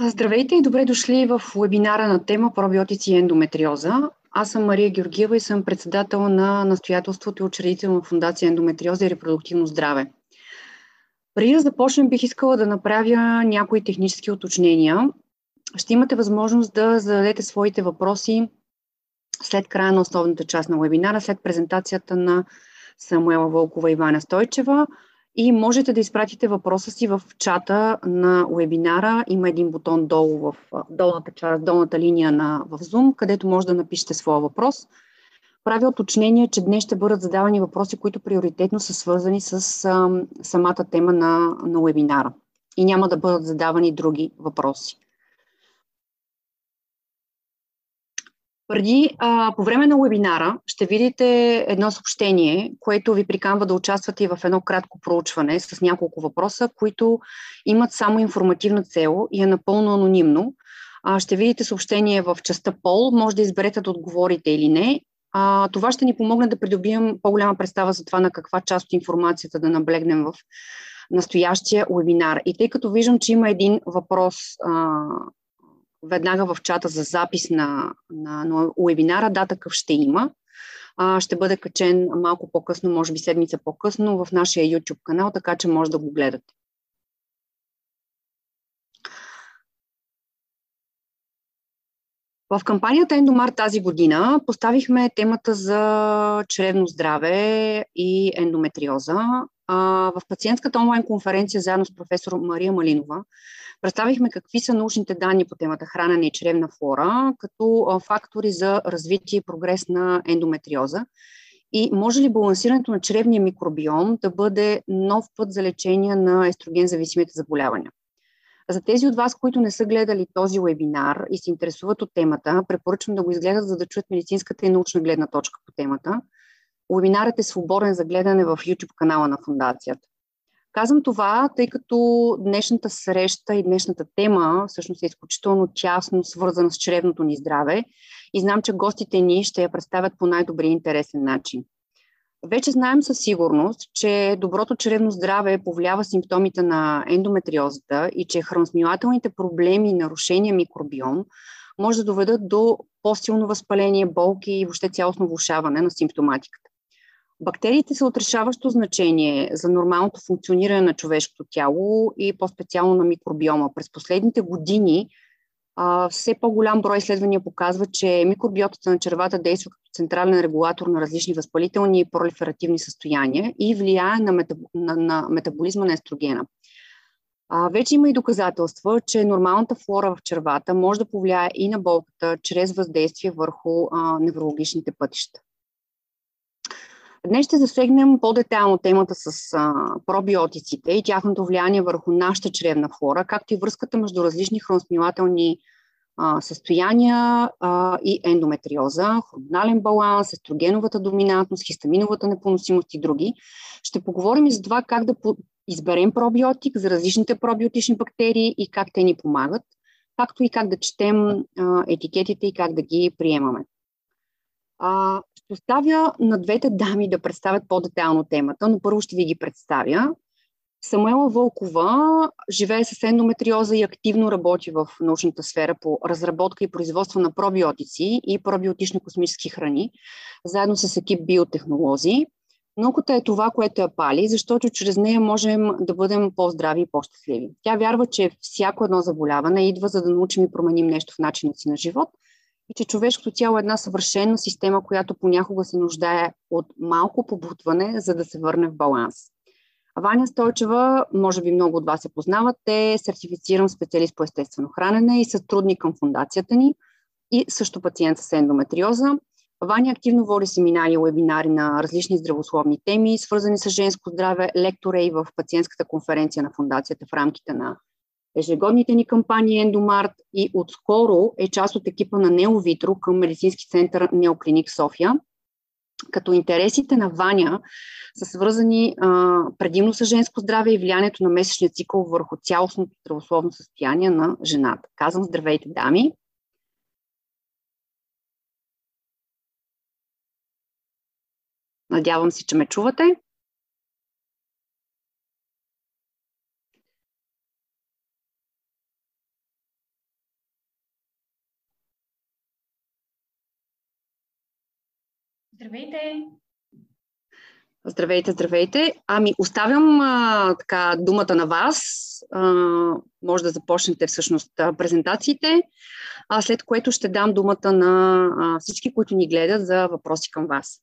Здравейте и добре дошли в вебинара на тема пробиотици и ендометриоза. Аз съм Мария Георгиева и съм председател на настоятелството и учредител на Фундация Ендометриоза и репродуктивно здраве. Преди да започнем, бих искала да направя някои технически уточнения. Ще имате възможност да зададете своите въпроси след края на основната част на вебинара, след презентацията на Самуела Вълкова и Ваня Стойчева – и можете да изпратите въпроса си в чата на вебинара. Има един бутон долу в долната част, долната линия на, в Zoom, където може да напишете своя въпрос. Правя уточнение, че днес ще бъдат задавани въпроси, които приоритетно са свързани с а, самата тема на, на вебинара и няма да бъдат задавани други въпроси. Преди, а, по време на вебинара ще видите едно съобщение, което ви приканва да участвате в едно кратко проучване с няколко въпроса, които имат само информативна цел и е напълно анонимно. А, ще видите съобщение в частта пол, може да изберете да отговорите или не. А, това ще ни помогне да придобием по-голяма представа за това на каква част от информацията да наблегнем в настоящия вебинар. И тъй като виждам, че има един въпрос а, веднага в чата за запис на, на, на уебинара. Да, такъв ще има. А, ще бъде качен малко по-късно, може би седмица по-късно, в нашия YouTube канал, така че може да го гледате. В кампанията Ендомар тази година поставихме темата за чревно здраве и ендометриоза. В пациентската онлайн конференция заедно с професор Мария Малинова Представихме какви са научните данни по темата хранене и чревна флора, като фактори за развитие и прогрес на ендометриоза. И може ли балансирането на чревния микробиом да бъде нов път за лечение на естроген зависимите заболявания? За тези от вас, които не са гледали този вебинар и се интересуват от темата, препоръчвам да го изгледат, за да чуят медицинската и научна гледна точка по темата. Вебинарът е свободен за гледане в YouTube канала на фундацията. Казвам това, тъй като днешната среща и днешната тема всъщност е изключително тясно свързана с чревното ни здраве и знам, че гостите ни ще я представят по най-добрия интересен начин. Вече знаем със сигурност, че доброто чревно здраве повлиява симптомите на ендометриозата и че храносмилателните проблеми и нарушения микробиом може да доведат до по-силно възпаление, болки и въобще цялостно влушаване на симптоматиката. Бактериите са отрешаващо значение за нормалното функциониране на човешкото тяло и по-специално на микробиома. През последните години все по-голям брой изследвания показва, че микробиотата на червата действа като централен регулатор на различни възпалителни и пролиферативни състояния и влияе на, метаб... на, на метаболизма на естрогена. А, вече има и доказателства, че нормалната флора в червата може да повлияе и на болката чрез въздействие върху а, неврологичните пътища. Днес ще засегнем по-детайлно темата с а, пробиотиците и тяхното влияние върху нашата чревна флора, както и връзката между различни храносмилателни а, състояния а, и ендометриоза, хормонален баланс, естрогеновата доминантност, хистаминовата непоносимост и други. Ще поговорим и за това как да изберем пробиотик за различните пробиотични бактерии и как те ни помагат, както и как да четем а, етикетите и как да ги приемаме. А, ще оставя на двете дами да представят по-детайлно темата, но първо ще ви ги представя. Самуела Вълкова живее с ендометриоза и активно работи в научната сфера по разработка и производство на пробиотици и пробиотични космически храни, заедно с екип биотехнолози. Науката е това, което я пали, защото чрез нея можем да бъдем по-здрави и по-щастливи. Тя вярва, че всяко едно заболяване идва за да научим и променим нещо в начина си на живот – и че човешкото тяло е една съвършена система, която понякога се нуждае от малко побутване, за да се върне в баланс. Ваня Стойчева, може би много от вас се познават, е сертифициран специалист по естествено хранене и сътрудник към фундацията ни и също пациент с ендометриоза. Ваня активно води семинари и вебинари на различни здравословни теми, свързани с женско здраве, лектора и в пациентската конференция на фундацията в рамките на ежегодните ни кампании Ендомарт и отскоро е част от екипа на Неовитро към медицински център Неоклиник София. Като интересите на Ваня са свързани а, предимно с женско здраве и влиянието на месечния цикъл върху цялостното здравословно състояние на жената. Казвам здравейте, дами! Надявам се, че ме чувате. Здравейте! Здравейте, здравейте. Ами, оставям а, така думата на вас. А, може да започнете всъщност презентациите, а след което ще дам думата на а, всички, които ни гледат за въпроси към вас.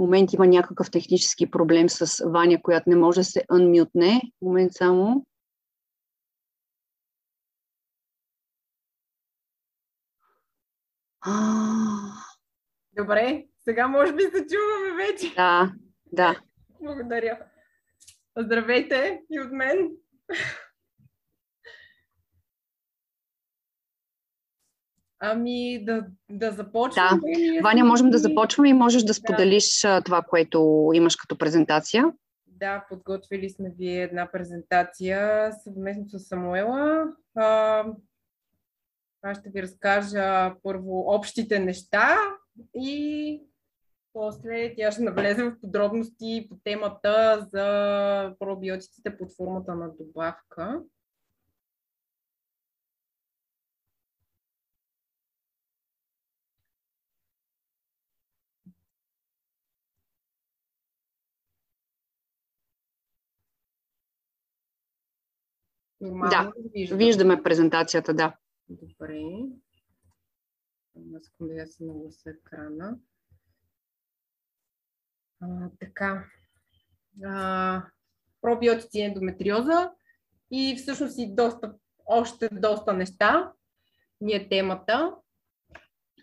Момент има някакъв технически проблем с Ваня, която не може да се unmute. Момент само. Добре, сега може би се чуваме вече. Да, да. Благодаря. Здравейте и от мен. Ами да, да започваме. Да. Ваня, можем да започваме и можеш да споделиш да. това, което имаш като презентация. Да, подготвили сме ви една презентация съвместно с Самуела. А, аз ще ви разкажа първо общите неща и после тя ще навлезе в подробности по темата за пробиотиците под формата на добавка. Нормално да, виждаме. виждаме презентацията, да. Добре. Искам да я се нагласа екрана. А, така. А, пробиотици и ендометриоза и всъщност и доста, още доста неща ни е темата.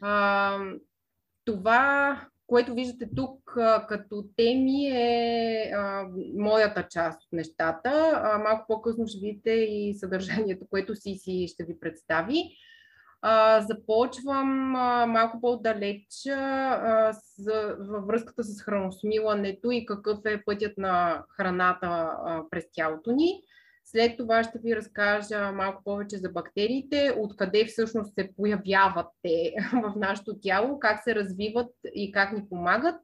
А, това което виждате тук като теми е а, моята част от нещата. А, малко по-късно ще видите и съдържанието, което си си ще ви представи. А, започвам а, малко по-далеч а, с, във връзката с храносмилането и какъв е пътят на храната а, през тялото ни. След това ще ви разкажа малко повече за бактериите, откъде всъщност се появяват те в нашето тяло, как се развиват и как ни помагат.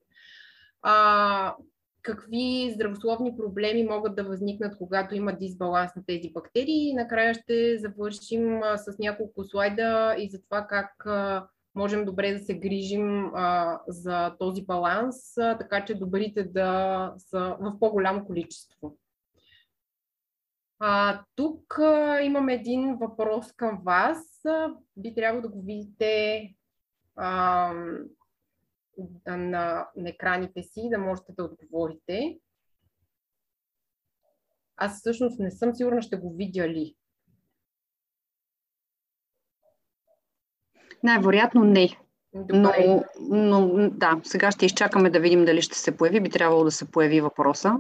А, какви здравословни проблеми могат да възникнат, когато има дисбаланс на тези бактерии. И накрая ще завършим с няколко слайда и за това как можем добре да се грижим а, за този баланс, а, така че добрите да са в по-голямо количество. А, тук а, имам един въпрос към вас. Би трябвало да го видите а, на, на екраните си, да можете да отговорите. Аз всъщност не съм сигурна, ще го видя ли. Най-вероятно не. Но, но да, сега ще изчакаме да видим дали ще се появи. Би трябвало да се появи въпроса.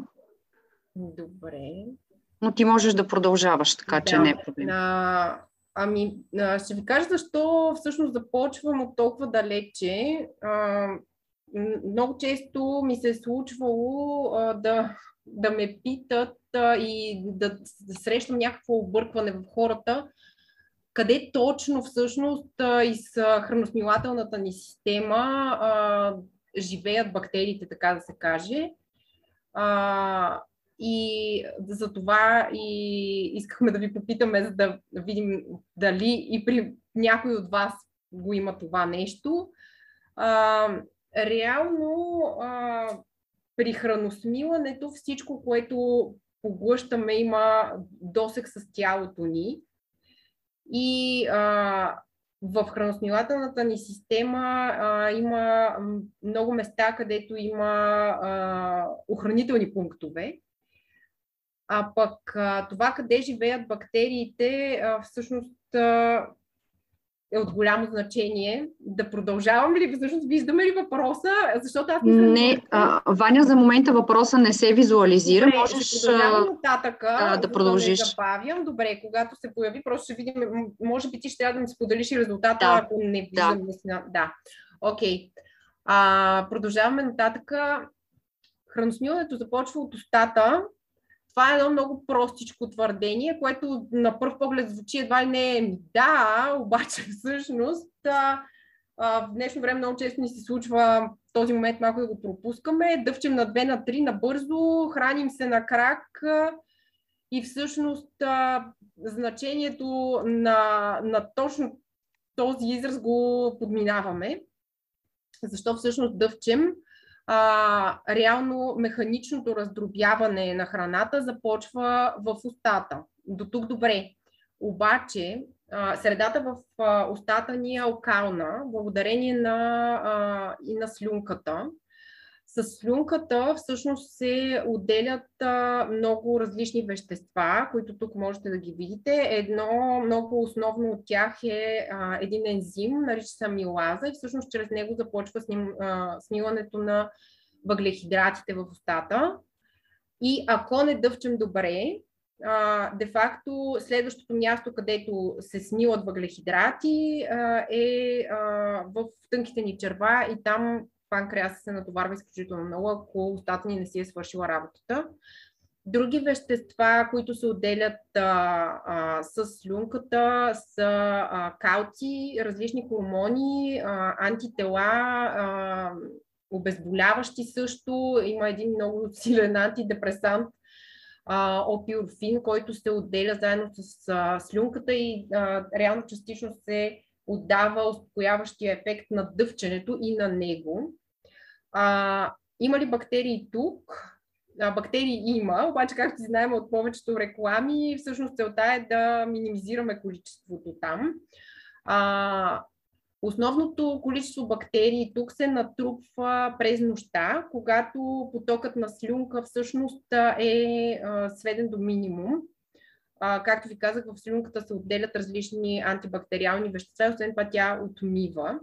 Добре но ти можеш да продължаваш, така да, че не е проблем. А, ами, ще ви кажа защо всъщност започвам от толкова далече. А, много често ми се е случвало а, да, да ме питат а, и да, да срещам някакво объркване в хората, къде точно всъщност а, из храносмилателната ни система а, живеят бактериите, така да се каже. А, и за това и искахме да ви попитаме, за да видим дали и при някой от вас го има това нещо. А, реално а, при храносмилането всичко, което поглъщаме, има досек с тялото ни. И а, в храносмилателната ни система а, има много места, където има а, охранителни пунктове. А пък това къде живеят бактериите всъщност е от голямо значение. Да продължавам ли? Всъщност виждаме ли въпроса? Защото аз не Не, а, Ваня, за момента въпроса не се визуализира. Добре, Можеш нататък, а, да продължиш. Да забавям. Добре, когато се появи, просто ще видим. Може би ти ще трябва да ми споделиш и резултата, да. ако не виждам да. наистина. Да. Окей. Okay. продължаваме нататък. Храносмилането започва от устата това е едно много простичко твърдение, което на първ поглед звучи едва и не е да, обаче всъщност а, А, в днешно време много често ни се случва този момент малко да го пропускаме. Дъвчем на 2 на 3 набързо, храним се на крак и всъщност а, значението на, на точно този израз го подминаваме. Защо всъщност дъвчем? А, реално механичното раздробяване на храната започва в устата. До тук добре. Обаче средата в устата ни е алкална, благодарение на, а, и на слюнката. С слюнката всъщност се отделят много различни вещества, които тук можете да ги видите. Едно много основно от тях е един ензим, нарича се амилаза и всъщност чрез него започва смилането на въглехидратите в устата. И ако не дъвчем добре, де-факто следващото място, където се смилат въглехидрати е в тънките ни черва и там панкреаса се натоварва изключително много, ако устата ни не си е свършила работата. Други вещества, които се отделят а, а, с слюнката, са а, калци, различни хормони, а, антитела, а, обезболяващи също. Има един много силен антидепресант, а, опиорфин, който се отделя заедно с а, слюнката и а, реално частично се отдава успокояващия ефект на дъвченето и на него. А, има ли бактерии тук? А, бактерии има, обаче, както знаем от повечето реклами, всъщност целта е да минимизираме количеството там. А, Основното количество бактерии тук се натрупва през нощта, когато потокът на слюнка всъщност е сведен до минимум. Както ви казах, в слюнката се отделят различни антибактериални вещества, освен това тя отмива.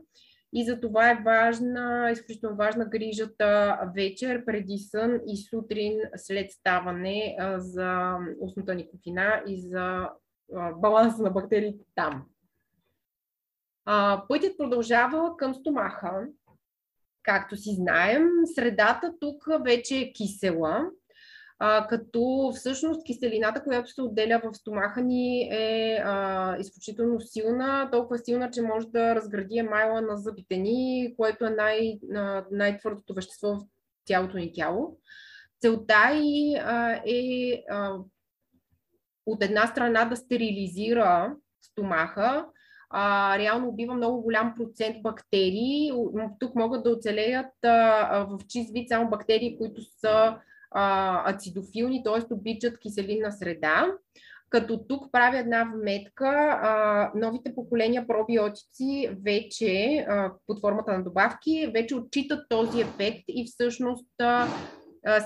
И за това е важна, изключително важна грижата вечер, преди сън и сутрин след ставане за устната никотина и за баланса на бактериите там. Пътят продължава към стомаха. Както си знаем, средата тук вече е кисела, а, като всъщност киселината, която се отделя в стомаха ни е а, изключително силна, толкова силна, че може да разгради емайла на зъбите ни, което е най- най-твърдото вещество в цялото ни тяло. Целта и а, е а, от една страна да стерилизира стомаха, а, реално убива много голям процент бактерии. Тук могат да оцелеят а, в чист вид само бактерии, които са а, ацидофилни, т.е. обичат киселинна среда. Като тук правя една вметка, а, новите поколения пробиотици вече, а, под формата на добавки, вече отчитат този ефект и всъщност а,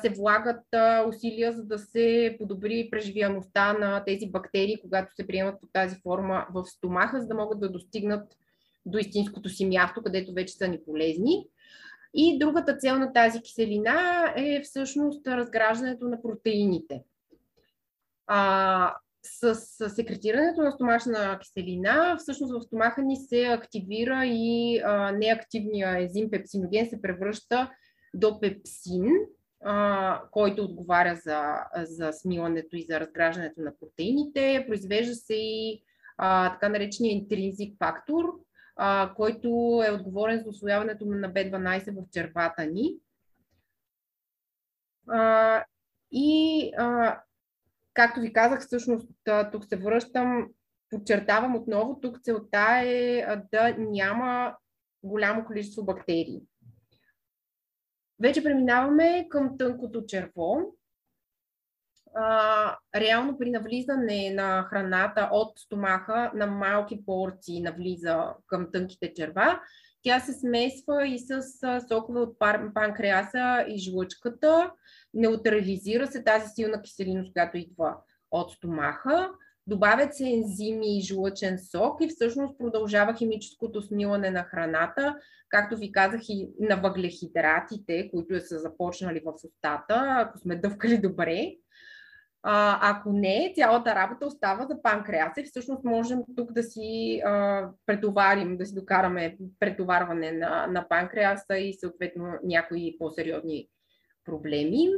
се влагат усилия, за да се подобри преживяемостта на тези бактерии, когато се приемат по тази форма в стомаха, за да могат да достигнат до истинското си място, където вече са ни полезни. И другата цел на тази киселина е всъщност разграждането на протеините. А, с, секретирането на стомашна киселина, всъщност в стомаха ни се активира и а, неактивния езим пепсиноген се превръща до пепсин, а, който отговаря за, за смилането и за разграждането на протеините. Произвежда се и а, така наречения интринзик фактор, а, който е отговорен за освояването на B12 в червата ни. А, и а, както ви казах, всъщност тук се връщам, подчертавам отново, тук целта е да няма голямо количество бактерии. Вече преминаваме към тънкото черво. А, реално при навлизане на храната от стомаха на малки порции навлиза към тънките черва. Тя се смесва и с сокове от панкреаса и жлъчката. Неутрализира се тази силна киселиност, която идва от стомаха. Добавят се ензими и жлъчен сок и всъщност продължава химическото смилане на храната, както ви казах и на въглехидратите, които са започнали в устата, ако сме дъвкали добре. А, ако не, цялата работа остава за панкреаса и всъщност можем тук да си а, претоварим, да си докараме претоварване на, на панкреаса и съответно някои по-сериозни проблеми.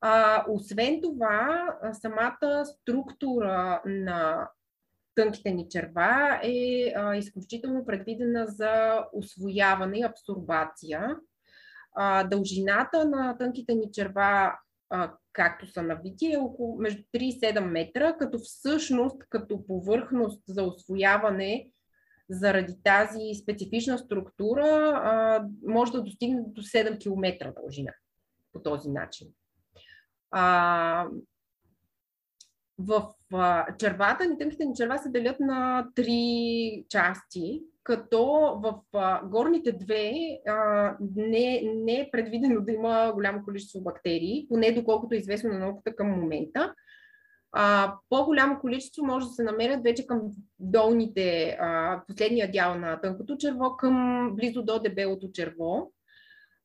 А, освен това, самата структура на тънките ни черва е а, изключително предвидена за освояване и абсорбация. А, дължината на тънките ни черва, а, както са навити, е около между 3 и 7 метра, като всъщност като повърхност за освояване заради тази специфична структура а, може да достигне до 7 км дължина по този начин. А, в а, червата, ни тънките ни черва се делят на три части, като в а, горните две а, не, не е предвидено да има голямо количество бактерии, поне доколкото е известно на науката към момента. А, по-голямо количество може да се намерят вече към долните, а, последния дял на тънкото черво, към близо до дебелото черво.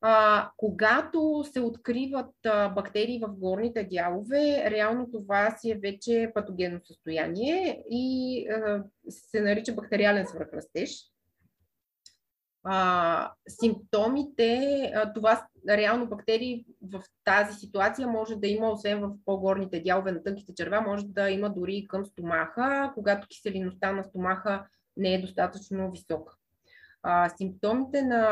А, когато се откриват а, бактерии в горните дялове, реално това си е вече патогенно състояние и а, се нарича бактериален свръхрастеж. А, симптомите, а, това реално бактерии в тази ситуация може да има, освен в по-горните дялове на тънките черва, може да има дори и към стомаха, когато киселиността на стомаха не е достатъчно висока. А, симптомите на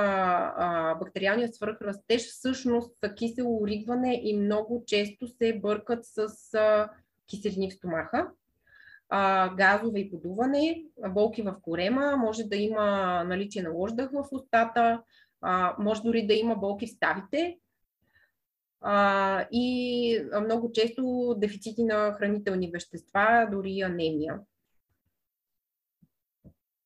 а, бактериалния свръхрастеж всъщност са кисело оригване и много често се бъркат с а, киселини в стомаха, газове и подуване, болки в корема, може да има наличие на лош дъх в устата, може дори да има болки в ставите, и много често дефицити на хранителни вещества, дори анемия.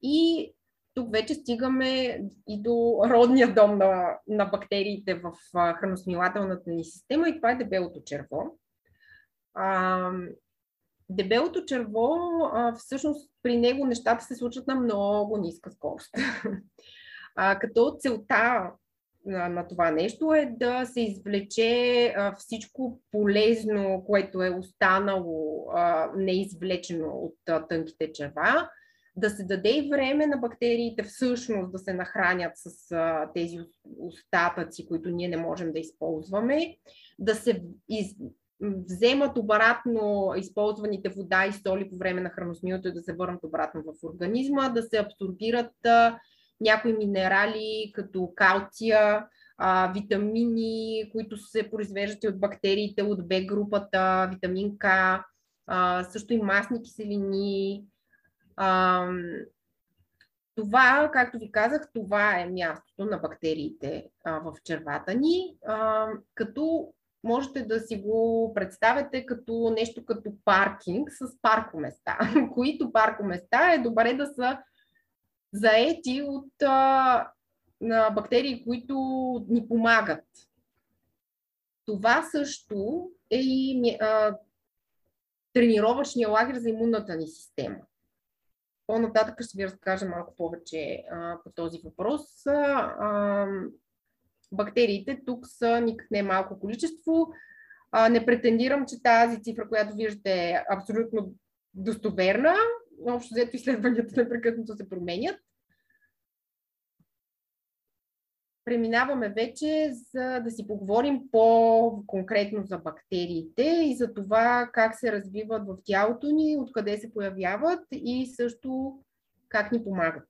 И тук вече стигаме и до родния дом на, на бактериите в храносмилателната ни система и това е дебелото черво. Дебелото черво, а, всъщност при него нещата се случват на много ниска скорост. А, като целта на, на това нещо е да се извлече а, всичко полезно, което е останало а, неизвлечено от а, тънките черва, да се даде и време на бактериите всъщност да се нахранят с а, тези остатъци, които ние не можем да използваме, да се из... вземат обратно използваните вода и соли по време на храносмилото и да се върнат обратно в организма, да се абсорбират някои минерали, като калция, а, витамини, които се произвеждат и от бактериите от Б групата, витамин К, а, също и масни киселини, а, това, както ви казах, това е мястото на бактериите а, в червата ни, а, като можете да си го представяте като нещо като паркинг с паркоместа, които паркоместа е добре да са заети от а, на бактерии, които ни помагат. Това също е и а, тренировъчния лагер за имунната ни система. По-нататък ще ви разкажа малко повече а, по този въпрос. А, бактериите тук са никак не малко количество. А, не претендирам, че тази цифра, която виждате е абсолютно достоверна. Общо взето изследванията непрекъснато се променят. Преминаваме вече за да си поговорим по-конкретно за бактериите и за това как се развиват в тялото ни, откъде се появяват и също как ни помагат.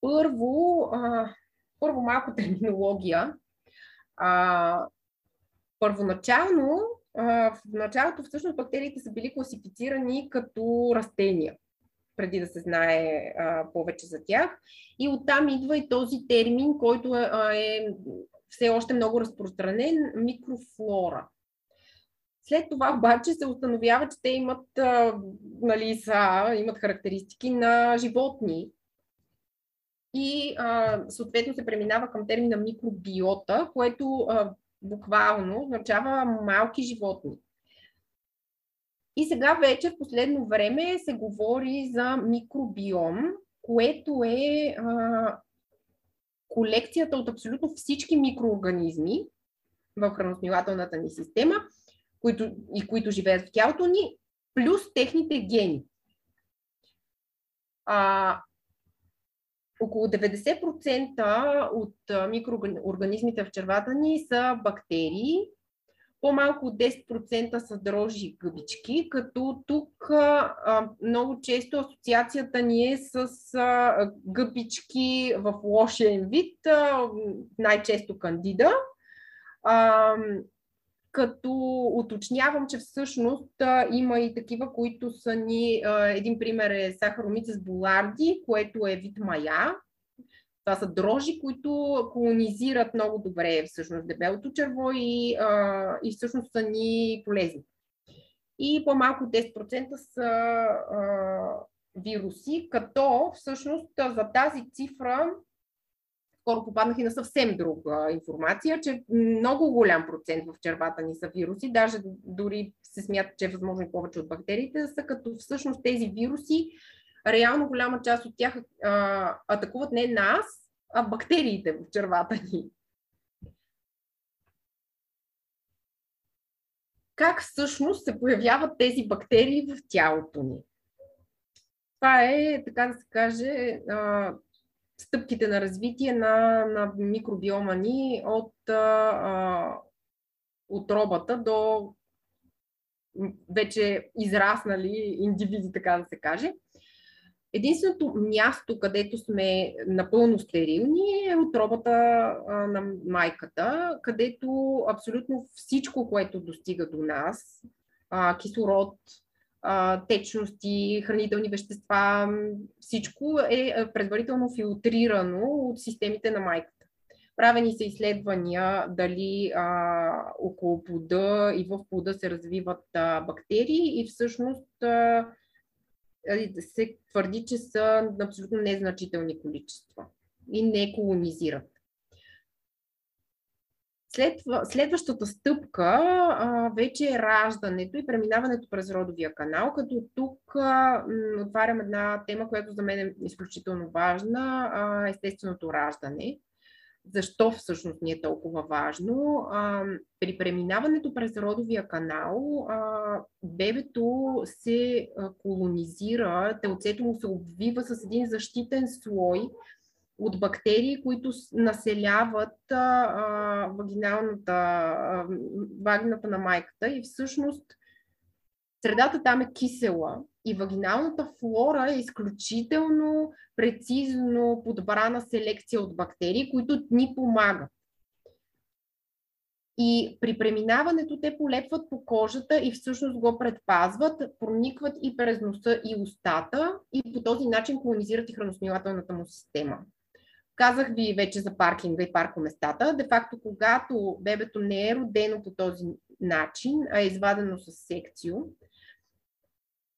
Първо, а, първо малко терминология. А, първоначално, а, в началото всъщност бактериите са били класифицирани като растения преди да се знае а, повече за тях. И оттам идва и този термин, който е, е все още много разпространен микрофлора. След това обаче се установява, че те имат, а, нали, са, имат характеристики на животни. И а, съответно се преминава към термина микробиота, което а, буквално означава малки животни. И сега вече в последно време се говори за микробиом, което е а, колекцията от абсолютно всички микроорганизми в храносмилателната ни система, които, и които живеят в тялото ни, плюс техните гени. А, около 90% от микроорганизмите в червата ни са бактерии, по-малко от 10% са дрожжи гъбички, като тук много често асоциацията ни е с гъбички в лошия вид, най-често кандида. Като уточнявам, че всъщност има и такива, които са ни, един пример е сахаромицес буларди, което е вид мая, това са дрожи, които колонизират много добре всъщност дебелото черво и, и всъщност са ни полезни. И по-малко 10% са вируси, като всъщност за тази цифра скоро попаднах и на съвсем друга информация, че много голям процент в червата ни са вируси, даже дори се смята, че е възможно и повече от бактериите са, като всъщност тези вируси реално голяма част от тях а, атакуват не нас, а бактериите в червата ни. Как всъщност се появяват тези бактерии в тялото ни? Това е, така да се каже, а, стъпките на развитие на, на микробиома ни от а, отробата до вече израснали индивиди, така да се каже. Единственото място, където сме напълно стерилни е отробата на майката, където абсолютно всичко, което достига до нас, кислород, течности, хранителни вещества, всичко е предварително филтрирано от системите на майката. Правени са изследвания дали а, около плода и в плода се развиват а, бактерии и всъщност а, се твърди, че са абсолютно незначителни количества и не колонизират. След, следващата стъпка а, вече е раждането и преминаването през родовия канал, като тук а, отварям една тема, която за мен е изключително важна а, естественото раждане защо всъщност ни е толкова важно. А, при преминаването през родовия канал, а, бебето се колонизира, телцето му се обвива с един защитен слой от бактерии, които населяват а, вагиналната, а, вагината на майката и всъщност средата там е кисела и вагиналната флора е изключително прецизно подбрана селекция от бактерии, които ни помагат. И при преминаването те полепват по кожата и всъщност го предпазват, проникват и през носа и устата и по този начин колонизират и храносмилателната му система. Казах ви вече за паркинга и паркоместата. Де факто, когато бебето не е родено по този начин, а е извадено с секцио,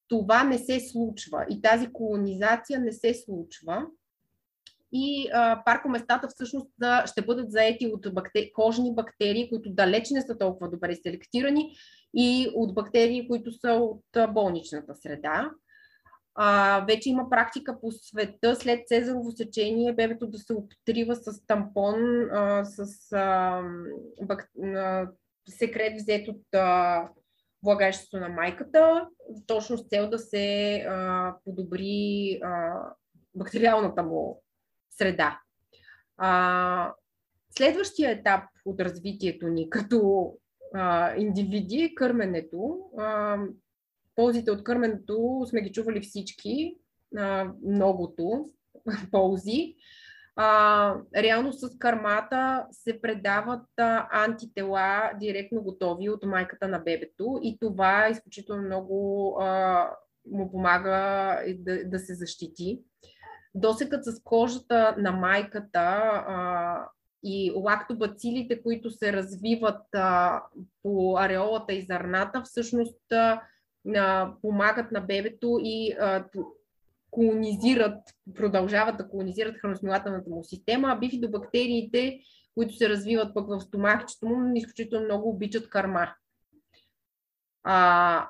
това не се случва и тази колонизация не се случва. И а, паркоместата всъщност да, ще бъдат заети от бактери, кожни бактерии, които далеч не са толкова добре селектирани и от бактерии, които са от болничната среда. А, вече има практика по света след цезарово сечение бебето да се обтрива с тампон, а, с а, бак, а, секрет взет от а, влагалището на майката, точно с цел да се а, подобри а, бактериалната му среда. А, следващия етап от развитието ни като а, индивиди е кърменето. А, ползите от кърменето сме ги чували всички, а, многото ползи а, реално с кармата се предават а, антитела директно готови от майката на бебето и това изключително много а, му помага да, да се защити. Досекът с кожата на майката а, и лактобацилите, които се развиват а, по ареолата и зърната, всъщност а, помагат на бебето и а, колонизират, продължават да колонизират храносмилателната му система, а бифидобактериите, които се развиват пък в стомахчето му, изключително много обичат карма. А,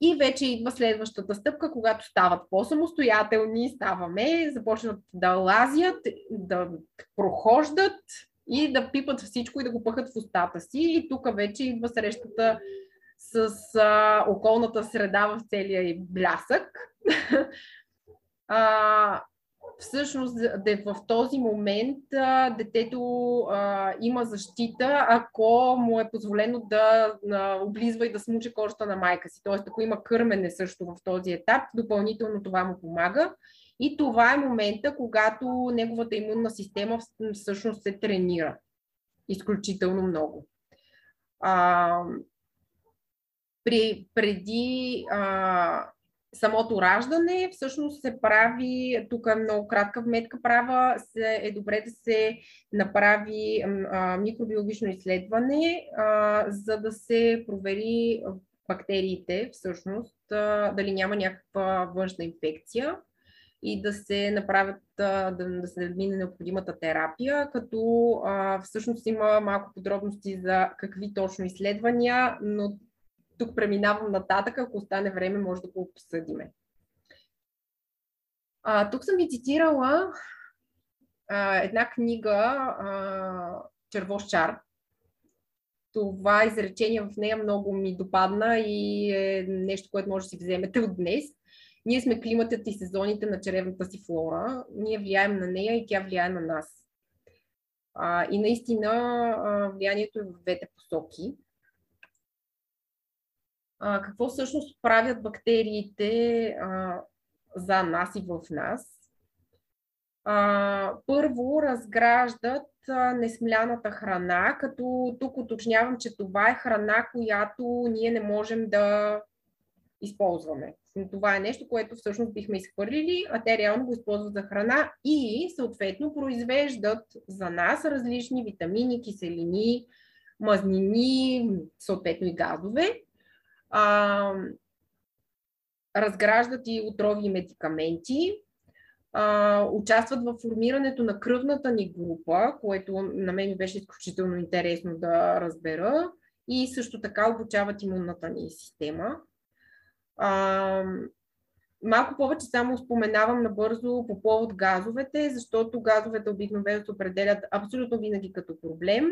и вече идва следващата стъпка, когато стават по-самостоятелни, ставаме, започнат да лазят, да прохождат и да пипат всичко и да го пъхат в устата си. И тук вече идва срещата с а, околната среда в целия и блясък. А, всъщност в този момент детето а, има защита, ако му е позволено да а, облизва и да смуче кожата на майка си. Тоест, ако има кърмене също в този етап, допълнително това му помага. И това е момента, когато неговата имунна система всъщност се тренира изключително много. А, при, преди а, самото раждане всъщност се прави, тук е много кратка вметка права, се, е добре да се направи а, микробиологично изследване, а, за да се провери бактериите всъщност, а, дали няма някаква външна инфекция и да се направят, да, да се мине необходимата терапия, като а, всъщност има малко подробности за какви точно изследвания, но тук преминавам нататък, ако остане време, може да го обсъдиме. А, тук съм ви цитирала а, една книга а, Червош чар. Това изречение в нея много ми допадна и е нещо, което може да си вземете от днес. Ние сме климатът и сезоните на черевната си флора. Ние влияем на нея и тя влияе на нас. А, и наистина а, влиянието е в двете посоки а, какво всъщност правят бактериите а, за нас и в нас. А, първо разграждат а, несмляната храна, като тук уточнявам, че това е храна, която ние не можем да използваме. Това е нещо, което всъщност бихме изхвърлили, а те реално го използват за храна и съответно произвеждат за нас различни витамини, киселини, мазнини, съответно и газове а, разграждат и отрови и медикаменти, а, участват в формирането на кръвната ни група, което на мен беше изключително интересно да разбера, и също така обучават имунната ни система. А, малко повече само споменавам набързо по повод газовете, защото газовете обикновено се определят абсолютно винаги като проблем.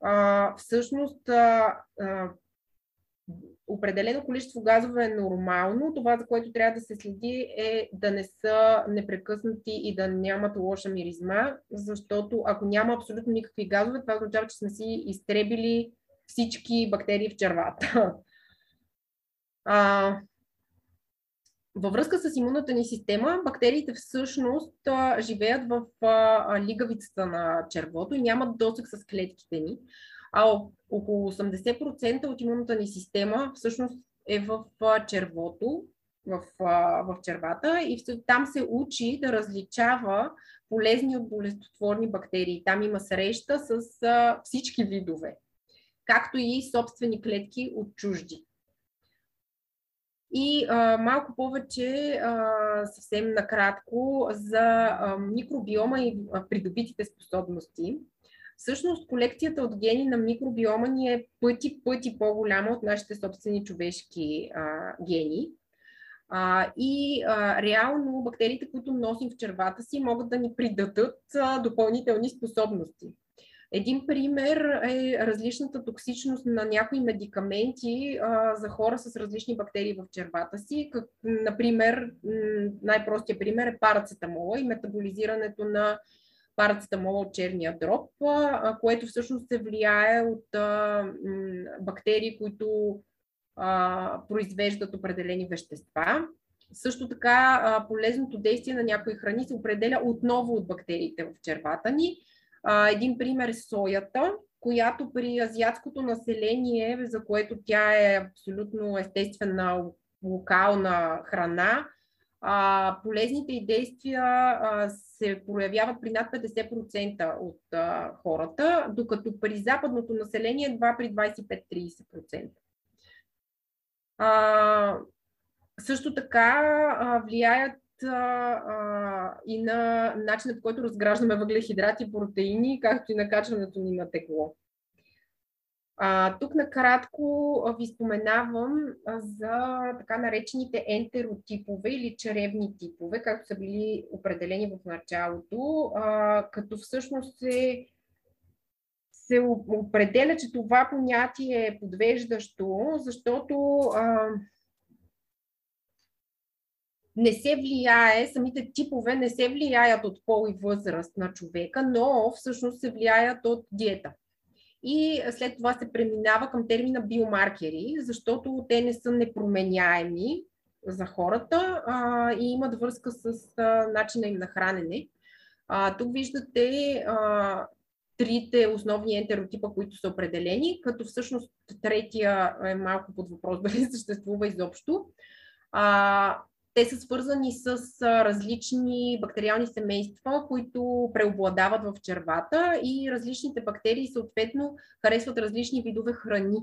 А, всъщност, а, определено количество газове е нормално. Това, за което трябва да се следи е да не са непрекъснати и да нямат лоша миризма, защото ако няма абсолютно никакви газове, това означава, че сме си изтребили всички бактерии в червата. А, във връзка с имунната ни система, бактериите всъщност а, живеят в а, лигавицата на червото и нямат досък с клетките ни а около 80% от имунната ни система всъщност е в червото, в, в червата и там се учи да различава полезни от болестотворни бактерии. Там има среща с всички видове, както и собствени клетки от чужди. И а, малко повече, а, съвсем накратко, за а, микробиома и а, придобитите способности. Всъщност колекцията от гени на микробиома ни е пъти, пъти по-голяма от нашите собствени човешки а, гени. А, и а, реално бактериите, които носим в червата си, могат да ни придадат а, допълнителни способности. Един пример е различната токсичност на някои медикаменти а, за хора с различни бактерии в червата си. Как, например, най-простия пример е парацетамола и метаболизирането на парацетамола от черния дроб, което всъщност се влияе от бактерии, които произвеждат определени вещества. Също така полезното действие на някои храни се определя отново от бактериите в червата ни. Един пример е соята, която при азиатското население, за което тя е абсолютно естествена локална храна, а, полезните действия а, се проявяват при над 50% от а, хората, докато при западното население едва при 25-30%. А, също така а, влияят и на начинът, по който разграждаме въглехидрати протеини, както и на качването ни на тегло. А, тук накратко ви споменавам за така наречените ентеротипове или черевни типове, както са били определени в началото, а, като всъщност се, се определя, че това понятие е подвеждащо, защото а, не се влияе, самите типове не се влияят от пол и възраст на човека, но всъщност се влияят от диета. И след това се преминава към термина биомаркери, защото те не са непроменяеми за хората а, и имат връзка с а, начина им на хранене. А, тук виждате а, трите основни ентеротипа, които са определени, като всъщност третия е малко под въпрос дали съществува изобщо. А, те са свързани с различни бактериални семейства, които преобладават в червата и различните бактерии съответно харесват различни видове храни.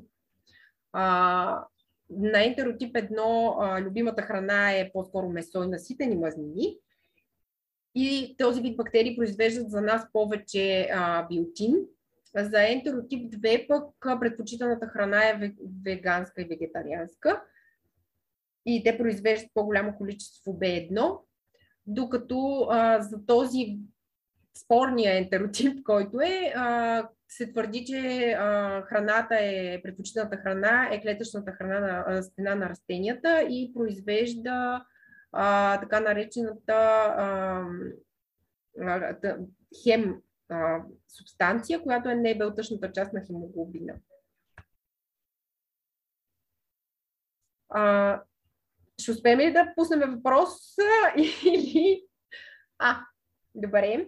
На ентеротип 1 любимата храна е по-скоро месо и наситени мазнини. И този вид бактерии произвеждат за нас повече биотин. За ентеротип 2 пък предпочитаната храна е веганска и вегетарианска и те произвеждат по-голямо количество B1, докато а, за този спорния ентеротип, който е, а, се твърди, че а, храната е, предпочитаната храна е клетъчната храна на а, стена на растенията и произвежда а, така наречената а, а, хем а, субстанция, която е небелтъчната част на хемоглобина. А, ще успеем ли да пуснем въпрос или... А, добре.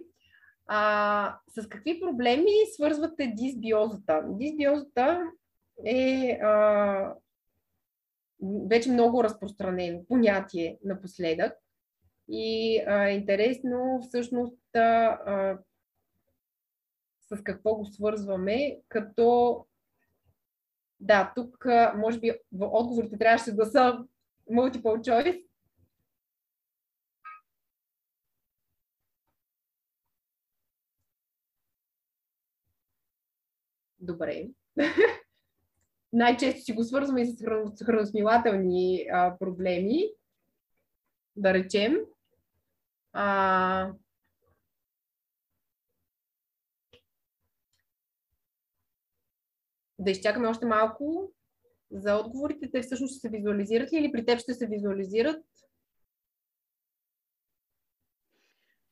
А, с какви проблеми свързвате дисбиозата? Дисбиозата е а, вече много разпространено понятие напоследък. И а, интересно всъщност а, с какво го свързваме, като да, тук може би отговорите трябваше да са multiple choice. Добре. Най-често си го свързваме и с храносмилателни а, проблеми, да речем. А, да изчакаме още малко за отговорите, те всъщност ще се визуализират ли или при теб ще се визуализират?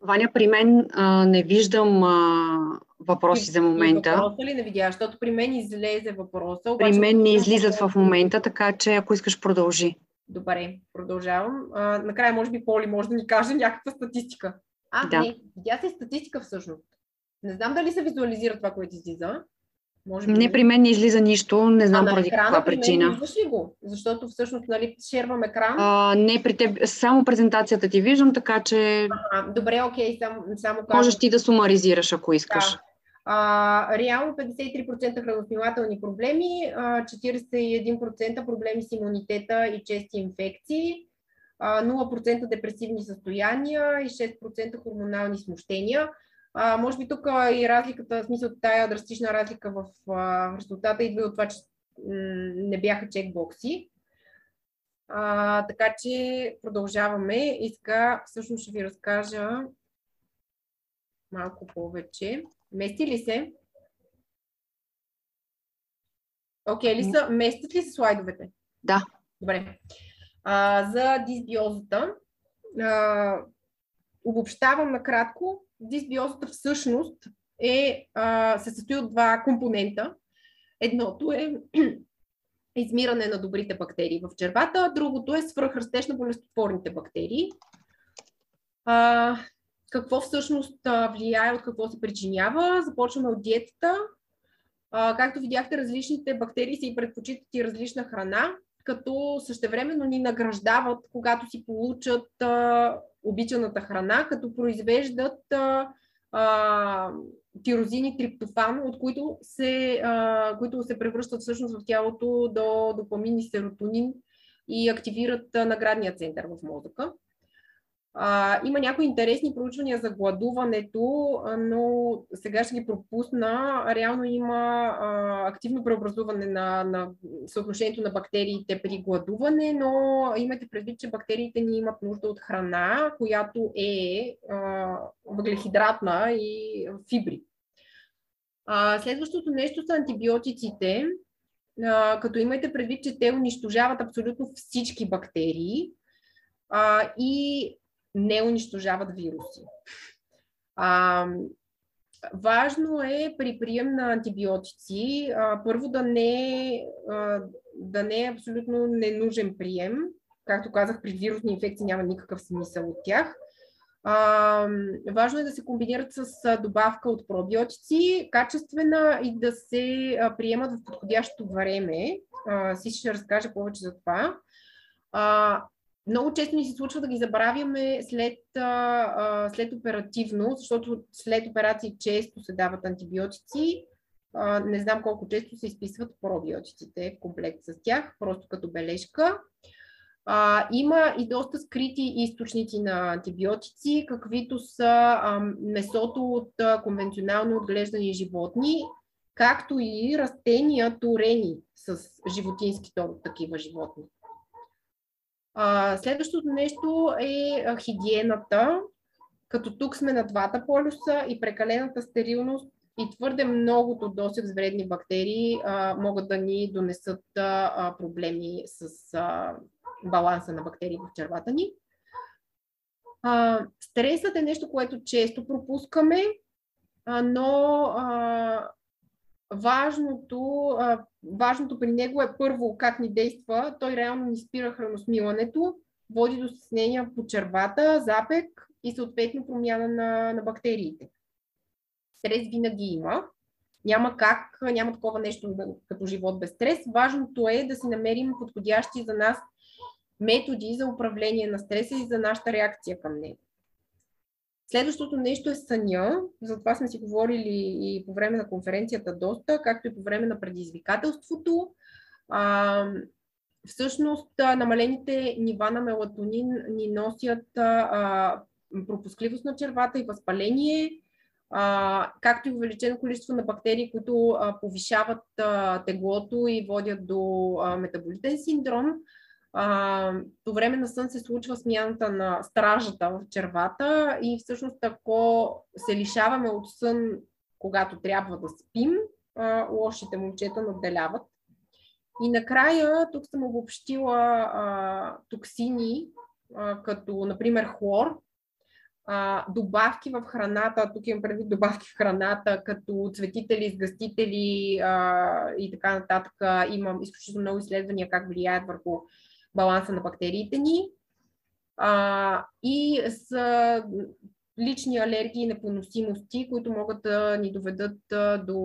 Ваня, при мен а, не виждам а, въпроси за момента. Въпроса ли не видя? Защото при мен излезе въпроса. Обаче, при мен не излизат в момента, така че ако искаш продължи. Добре, продължавам. А, накрая, може би, Поли може да ни каже някаква статистика. А, да. не, видя се статистика всъщност. Не знам дали се визуализира това, което излиза. Може би... Не, при мен не излиза нищо, не знам а поради каква причина. Виждаш ли го? Защото всъщност, нали, шервам екран. А, не, при теб, само презентацията ти виждам, така че... А, добре, окей, само, само казвам. Можеш ти да сумаризираш, ако искаш. Да. А, реално 53% храносмилателни проблеми, 41% проблеми с имунитета и чести инфекции, 0% депресивни състояния и 6% хормонални смущения. А, може би тук и разликата, в смисъл тая драстична разлика в а, резултата идва от това, че не бяха чекбокси. А, така че продължаваме и сега всъщност ще ви разкажа малко повече. Мести ли се? Окей okay, ли са? Местят ли се слайдовете? Да. Добре. А, за дисбиозата. А, обобщавам накратко дисбиозата всъщност е, а, се състои от два компонента. Едното е измиране на добрите бактерии в червата, другото е свръхрастеж на болестотворните бактерии. А, какво всъщност влияе, от какво се причинява? Започваме от диетата. А, както видяхте, различните бактерии си предпочитат и различна храна, като същевременно ни награждават, когато си получат а, обичаната храна, като произвеждат а, а, тирозини триптофан, от които се, а, които се превръщат всъщност в тялото до допамин и серотонин и активират наградния център в мозъка. А, има някои интересни проучвания за гладуването, но сега ще ги пропусна. Реално има а, активно преобразуване на, на съотношението на бактериите при гладуване, но имате предвид, че бактериите ни имат нужда от храна, която е а, въглехидратна и фибри. А, следващото нещо са антибиотиците, а, като имайте предвид, че те унищожават абсолютно всички бактерии а, и не унищожават вируси. А, важно е при прием на антибиотици а, първо да не, а, да не е абсолютно ненужен прием. Както казах, при вирусни инфекции няма никакъв смисъл от тях. А, важно е да се комбинират с добавка от пробиотици, качествена и да се приемат в подходящото време. А, си ще разкажа повече за това. А, много често ни се случва да ги забравяме след, а, след оперативно, защото след операции често се дават антибиотици. А, не знам колко често се изписват пробиотиците в комплект с тях, просто като бележка. А, има и доста скрити източници на антибиотици, каквито са а, месото от а, конвенционално отглеждани животни, както и растения турени с животински тор, такива животни. А, следващото нещо е хигиената, като тук сме на двата полюса и прекалената стерилност и твърде многото досег с вредни бактерии а, могат да ни донесат а, проблеми с а, баланса на бактерии в червата ни. А, стресът е нещо, което често пропускаме, а, но а, важното, важното при него е първо как ни действа. Той реално ни спира храносмилането, води до стеснения по червата, запек и съответно промяна на, на бактериите. Стрес винаги има. Няма как, няма такова нещо като живот без стрес. Важното е да си намерим подходящи за нас методи за управление на стреса и за нашата реакция към него. Следващото нещо е съня. За това сме си говорили и по време на конференцията доста, както и по време на предизвикателството. А, всъщност, намалените нива на мелатонин ни носят а, пропускливост на червата и възпаление, а, както и увеличено количество на бактерии, които а, повишават а, теглото и водят до а, метаболитен синдром а, по време на сън се случва смяната на стражата в червата и всъщност ако се лишаваме от сън, когато трябва да спим, а, лошите момчета надделяват. И накрая тук съм обобщила а, токсини, а, като например хлор, а, добавки в храната, тук имам предвид добавки в храната, като цветители, сгъстители а, и така нататък. Имам изключително много изследвания как влияят върху баланса на бактериите ни. А, и с лични алергии и непоносимости, които могат да ни доведат до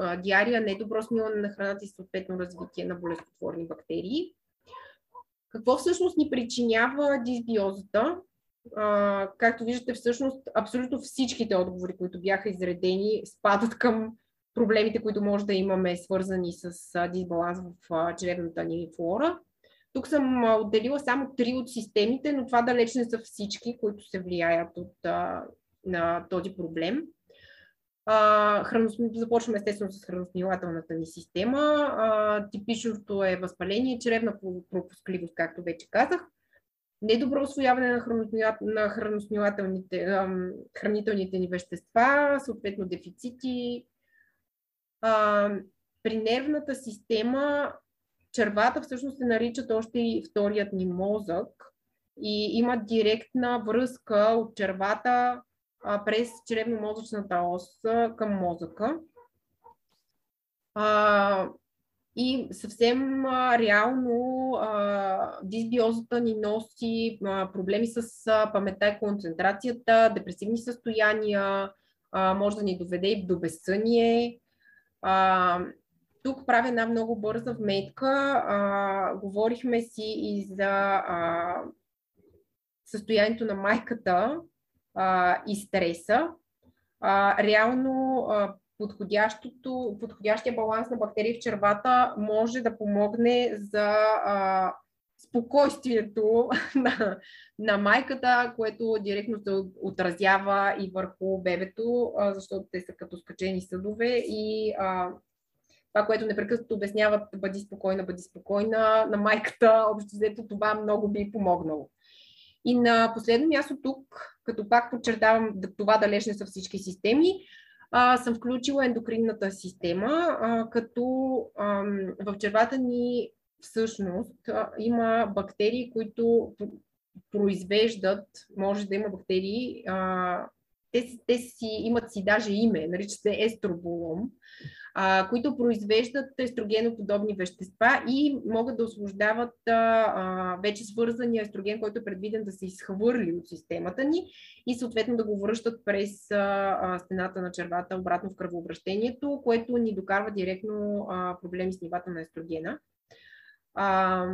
а, диария, недобро смилане на храната и съответно развитие на болестотворни бактерии. Какво всъщност ни причинява дисбиозата? А, както виждате, всъщност абсолютно всичките отговори, които бяха изредени, спадат към проблемите, които може да имаме, свързани с дисбаланс в чревната ни флора. Тук съм отделила само три от системите, но това далеч не са всички, които се влияят от, а, на този проблем. А, храносми... Започваме естествено с храносмилателната ни система. А, типичното е възпаление, чревна пропускливост, както вече казах. Недобро освояване на, храносмилат... на храносмилателните, ам, хранителните ни вещества, съответно дефицити. А, при нервната система червата всъщност се наричат още и вторият ни мозък и имат директна връзка от червата а, през чревно-мозъчната ос към мозъка. А, и съвсем а, реално а, дисбиозата ни носи а, проблеми с а, паметта и концентрацията, депресивни състояния, а, може да ни доведе и до безсъние. А, тук правя една много бърза вметка. А, говорихме си и за а, състоянието на майката а, и стреса. А, реално а, подходящото, подходящия баланс на бактерии в червата може да помогне за а, спокойствието на, на майката, което директно се отразява и върху бебето, а, защото те са като скачени съдове и а, това, което непрекъснато обясняват, бъди спокойна, бъди спокойна, на майката, общо взето това много би помогнало. И на последно място тук, като пак подчертавам, това далеч не са всички системи, а, съм включила ендокринната система, а, като а, в червата ни всъщност а, има бактерии, които произвеждат, може да има бактерии, а, те, те си имат си даже име, нарича се естроболом, а, които произвеждат естрогеноподобни вещества и могат да освобождават а, а, вече свързания естроген, който е предвиден да се изхвърли от системата ни и съответно да го връщат през а, а, стената на червата обратно в кръвообращението, което ни докарва директно а, проблеми с нивата на естрогена. А,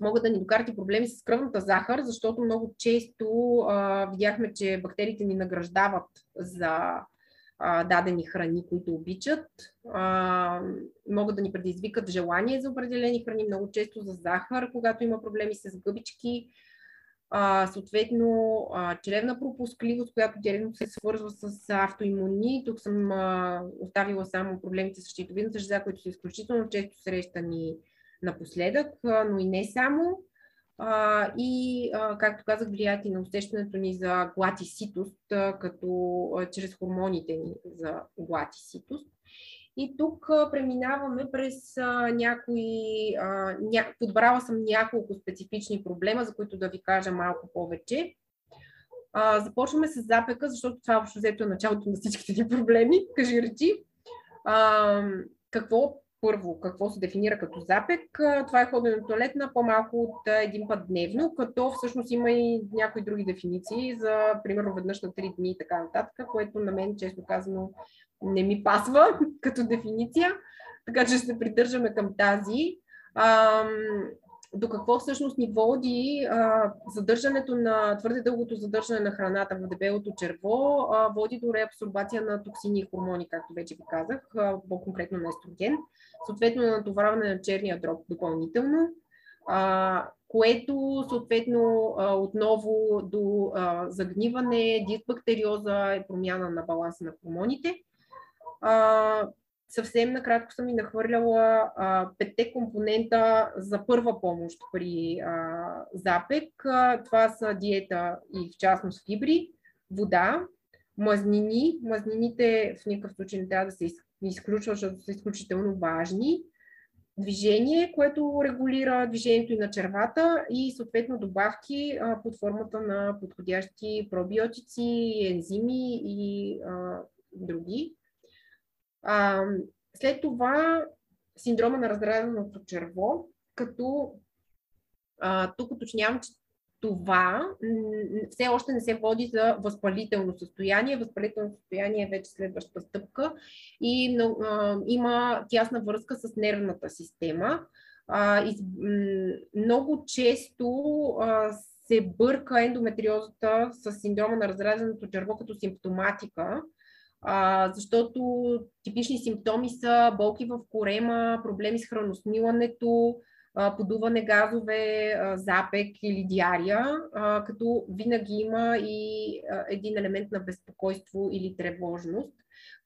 могат да ни докарат и проблеми с кръвната захар, защото много често а, видяхме, че бактериите ни награждават за а, дадени храни, които обичат. А, могат да ни предизвикат желание за определени храни, много често за захар, когато има проблеми с гъбички. А, съответно, а, чревна пропускливост, която директно се свързва с автоимуни. Тук съм а, оставила само проблемите с щитовидната жеза, които са изключително често срещани напоследък, но и не само. А, и, а, както казах, влияят и на усещането ни за глад и ситост, а, като а, чрез хормоните ни за глад и ситост. И тук а, преминаваме през а, някои. А, ня... Подбрала съм няколко специфични проблема, за които да ви кажа малко повече. А, започваме с запека, защото това общо взето е началото на всичките ни проблеми. Кажи речи. А, какво първо, какво се дефинира като запек. Това е ходене на туалетна по-малко от един път дневно, като всъщност има и някои други дефиниции за, примерно, веднъж на 3 дни и така нататък, което на мен, често казано, не ми пасва като дефиниция, така че ще се придържаме към тази до какво всъщност ни води а, задържането на твърде дългото задържане на храната в дебелото черво, а, води до реабсорбация на токсини и хормони, както вече ви казах, а, по-конкретно на естроген, съответно на натоварване на черния дроб допълнително, а, което съответно а, отново до а, загниване, дисбактериоза и промяна на баланса на хормоните. А, съвсем накратко съм ви нахвърляла а, петте компонента за първа помощ при а, запек. А, това са диета и в частност фибри, вода, мазнини. Мазнините в никакъв случай не трябва да се изключват, защото са изключително важни. Движение, което регулира движението и на червата и съответно добавки а, под формата на подходящи пробиотици, ензими и а, други. А, след това синдрома на раздразненото черво, като а, тук уточнявам, че това все още не се води за възпалително състояние. Възпалително състояние е вече следваща стъпка и а, има тясна връзка с нервната система. А, из, много често а, се бърка ендометриозата с синдрома на разразеното черво като симптоматика, а, защото типични симптоми са болки в корема, проблеми с храносмилането, а, подуване газове, а, запек или диария, а, като винаги има и а, един елемент на безпокойство или тревожност.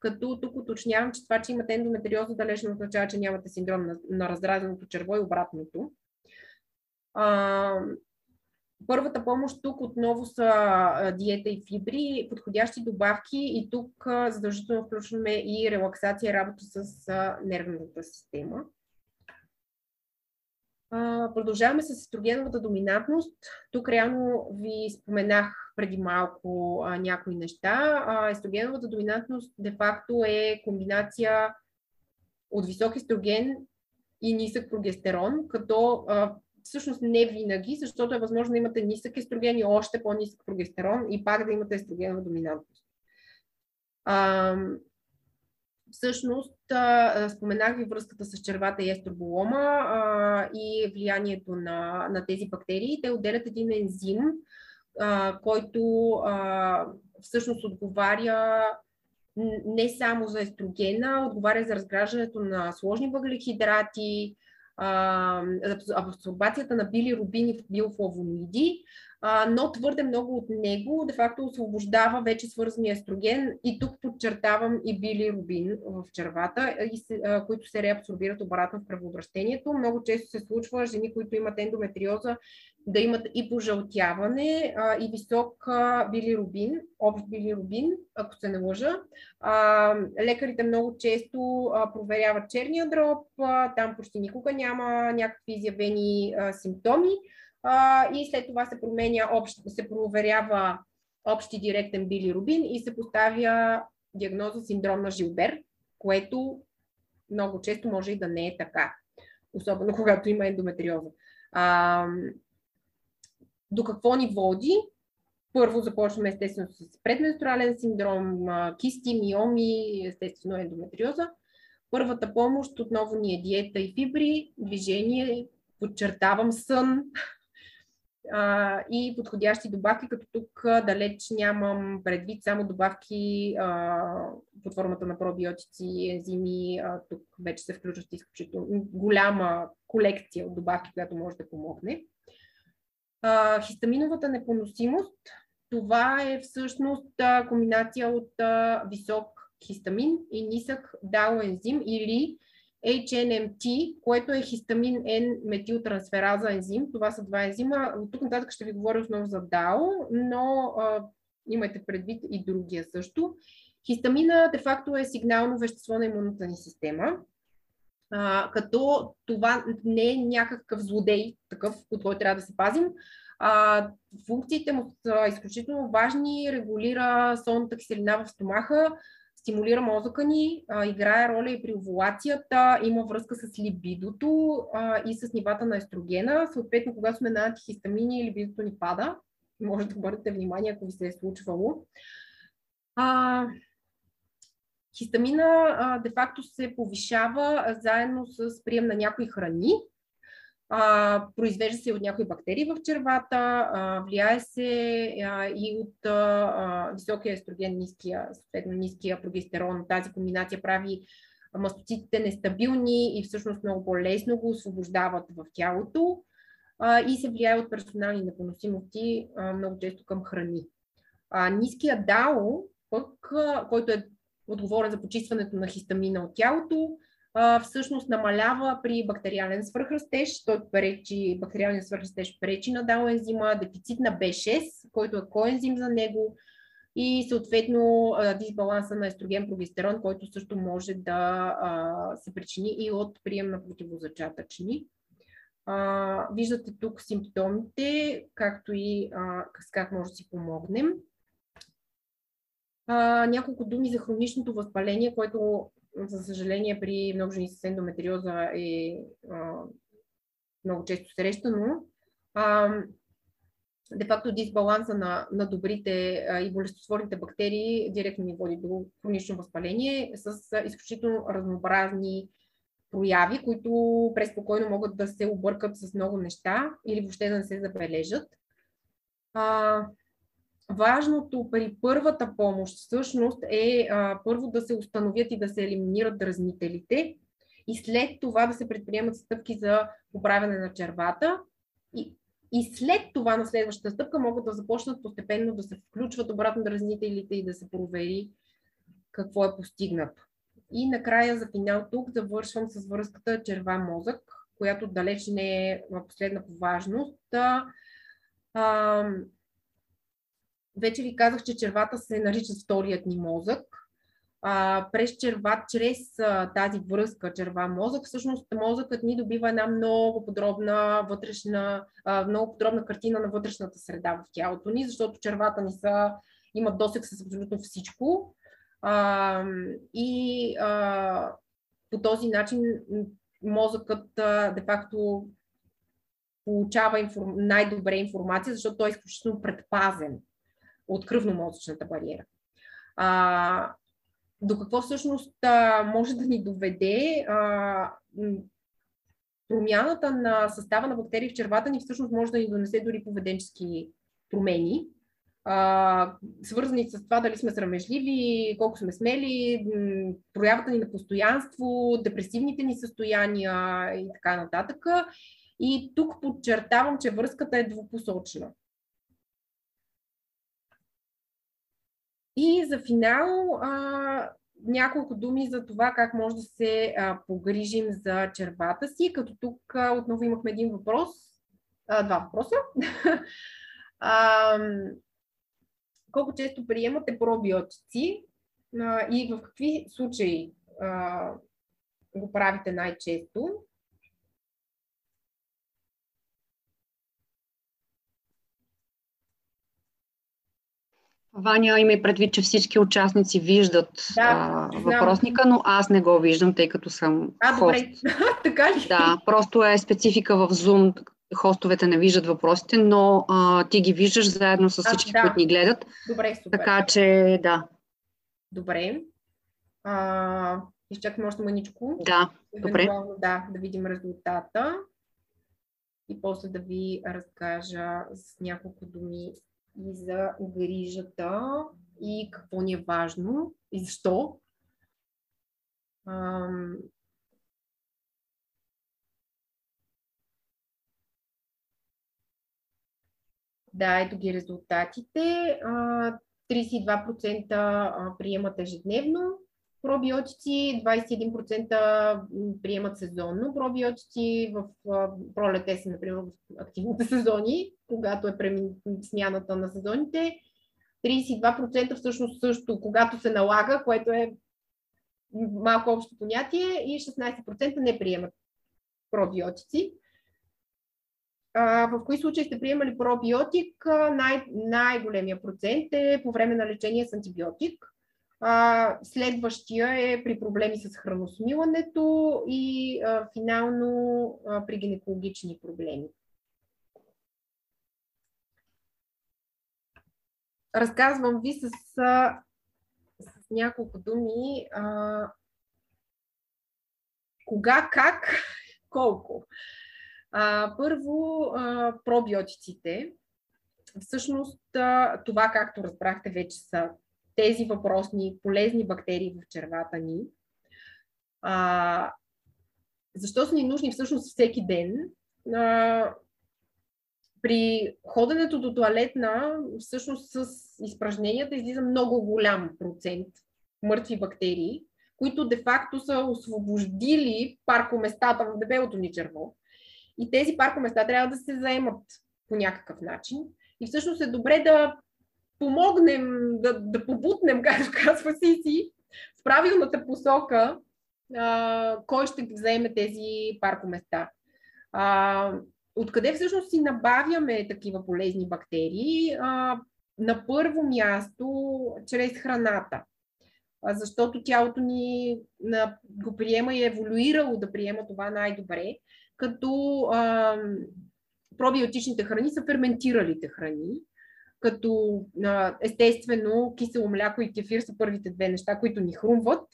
Като тук уточнявам, че това, че имате ендометриоза, далеч не означава, че нямате синдром на, на разразеното черво и обратното. А, Първата помощ тук отново са диета и фибри, подходящи добавки и тук задължително включваме и релаксация работа с нервната система. Продължаваме с естрогеновата доминантност. Тук реално ви споменах преди малко някои неща. Естрогеновата доминантност де-факто е комбинация от висок естроген и нисък прогестерон, като всъщност не винаги, защото е възможно да имате нисък естроген и още по-нисък прогестерон и пак да имате естрогенова доминантност. А, всъщност, а, споменах ви връзката с червата и естроболома а, и влиянието на, на тези бактерии. Те отделят един ензим, а, който а, всъщност отговаря не само за естрогена, отговаря за разграждането на сложни въглехидрати, абсорбацията на билирубини в биофлавоноиди, но твърде много от него де-факто освобождава вече свързания естроген и тук подчертавам и билирубин в червата, които се реабсорбират обратно в кръвообращението. Много често се случва жени, които имат ендометриоза, да имат и пожълтяване а, и висок а, билирубин, общ билирубин, ако се не лъжа. А, лекарите много често а, проверяват черния дроб, а, там почти никога няма някакви изявени а, симптоми. а, и след това се променя, общ, се проверява общи директен билирубин и се поставя диагноза синдром на Жилбер, което много често може и да не е така, особено когато има ендометриоза. А, до какво ни води? Първо започваме естествено с предменструален синдром, кисти, миоми, естествено ендометриоза. Първата помощ отново ни е диета и фибри, движение, подчертавам сън, а, и подходящи добавки, като тук далеч нямам предвид само добавки а, под формата на пробиотици, ензими. А, тук вече се включват изключително голяма колекция от добавки, която може да помогне. Хистаминовата непоносимост, това е всъщност а, комбинация от а, висок хистамин и нисък DAO ензим или HNMT, което е хистамин N метилтрансфераза ензим. Това са два ензима. От тук нататък ще ви говоря основно за DAO, но а, имайте предвид и другия също. Хистамина де-факто е сигнално вещество на имунната ни система, а, като това не е някакъв злодей, такъв, от който трябва да се пазим. А, функциите му са изключително важни, регулира солната киселина в стомаха, стимулира мозъка ни, а, играе роля и при овулацията, има връзка с либидото а, и с нивата на естрогена. Съответно, когато сме на антихистамини, либидото ни пада. Може да обърнете внимание, ако ви се е случвало. А, хистамина де-факто се повишава заедно с прием на някои храни, а, произвежда се от някои бактерии в червата, а, влияе се а, и от а, високия естроген, ниския, съответно ниския прогестерон. Тази комбинация прави мастоцитите нестабилни и всъщност много по-лесно го освобождават в тялото а, и се влияе от персонални непоносимости а, много често към храни. А, ниския дао, пък, а, който е отговорен за почистването на хистамина от тялото, всъщност намалява при бактериален свърхрастеж. Той пречи, бактериален свърхрастеж пречи на дао ензима, дефицит на B6, който е коензим за него и съответно дисбаланса на естроген прогестерон, който също може да се причини и от прием на противозачатъчни. виждате тук симптомите, както и с как може да си помогнем. Няколко думи за хроничното възпаление, което за съжаление, при много жени с ендометриоза е а, много често срещано. А, де факто дисбаланса на, на добрите а, и болестотворните бактерии директно ни води до хронично възпаление с а, изключително разнообразни прояви, които преспокойно могат да се объркат с много неща или въобще да не се забележат. А, важното при първата помощ всъщност е а, първо да се установят и да се елиминират дразнителите и след това да се предприемат стъпки за поправяне на червата и, и след това на следващата стъпка могат да започнат постепенно да се включват обратно дразнителите и да се провери какво е постигнато. И накрая за финал тук завършвам с връзката черва-мозък, която далеч не е последна по важност. А, вече ви казах, че червата се наричат вторият ни мозък. А, през черва, чрез а, тази връзка черва-мозък, всъщност мозъкът ни добива една много подробна вътрешна, а, много подробна картина на вътрешната среда в тялото ни, защото червата ни са, имат досек с абсолютно всичко. А, и а, по този начин мозъкът де-факто получава информ... най-добре информация, защото той е изключително предпазен от кръвно-мозъчната бариера. А, до какво всъщност а, може да ни доведе а, промяната на състава на бактерии в червата ни всъщност може да ни донесе дори поведенчески промени, а, свързани с това дали сме срамежливи, колко сме смели, проявата ни на постоянство, депресивните ни състояния и така нататък. И тук подчертавам, че връзката е двупосочна. И за финал а, няколко думи за това как може да се а, погрижим за червата си, като тук а, отново имахме един въпрос, а, два въпроса. а, колко често приемате пробиотици а, и в какви случаи а, го правите най-често? Ваня има и предвид, че всички участници виждат да, а, въпросника, но аз не го виждам, тъй като съм а, хост. добре. така ли? Да, просто е специфика в Zoom. Хостовете не виждат въпросите, но а, ти ги виждаш заедно с всички, а, да. които ни гледат. Добре, супер. Така че, да. Добре. А, изчакам още маничко. Да, добре. Да, да видим резултата. И после да ви разкажа с няколко думи и за грижата и какво ни е важно и защо. Ам... Да, ето ги резултатите. 32% приемат ежедневно пробиотици, 21% приемат сезонно пробиотици в пролет есен, например, в активните сезони, когато е смяната на сезоните. 32% всъщност също, когато се налага, което е малко общо понятие, и 16% не приемат пробиотици. в кои случаи сте приемали пробиотик? Най- най-големия процент е по време на лечение с антибиотик. А, следващия е при проблеми с храносмилането и а, финално а, при гинекологични проблеми. Разказвам ви с, с няколко думи а, кога, как, колко. А, първо, а, пробиотиците. Всъщност, а, това, както разбрахте, вече са тези въпросни полезни бактерии в червата ни. А, защо са ни нужни всъщност всеки ден? А, при ходенето до туалетна, всъщност с изпражненията излиза много голям процент мъртви бактерии, които де-факто са освободили паркоместата в дебелото ни черво. И тези паркоместа трябва да се заемат по някакъв начин. И всъщност е добре да помогнем, да, да побутнем, както казва Сиси, в правилната посока, а, кой ще вземе тези паркоместа. А, откъде всъщност си набавяме такива полезни бактерии? А, на първо място, чрез храната. Защото тялото ни на, го приема и е еволюирало да приема това най-добре, като а, пробиотичните храни са ферментиралите храни като естествено кисело мляко и кефир са първите две неща, които ни хрумват.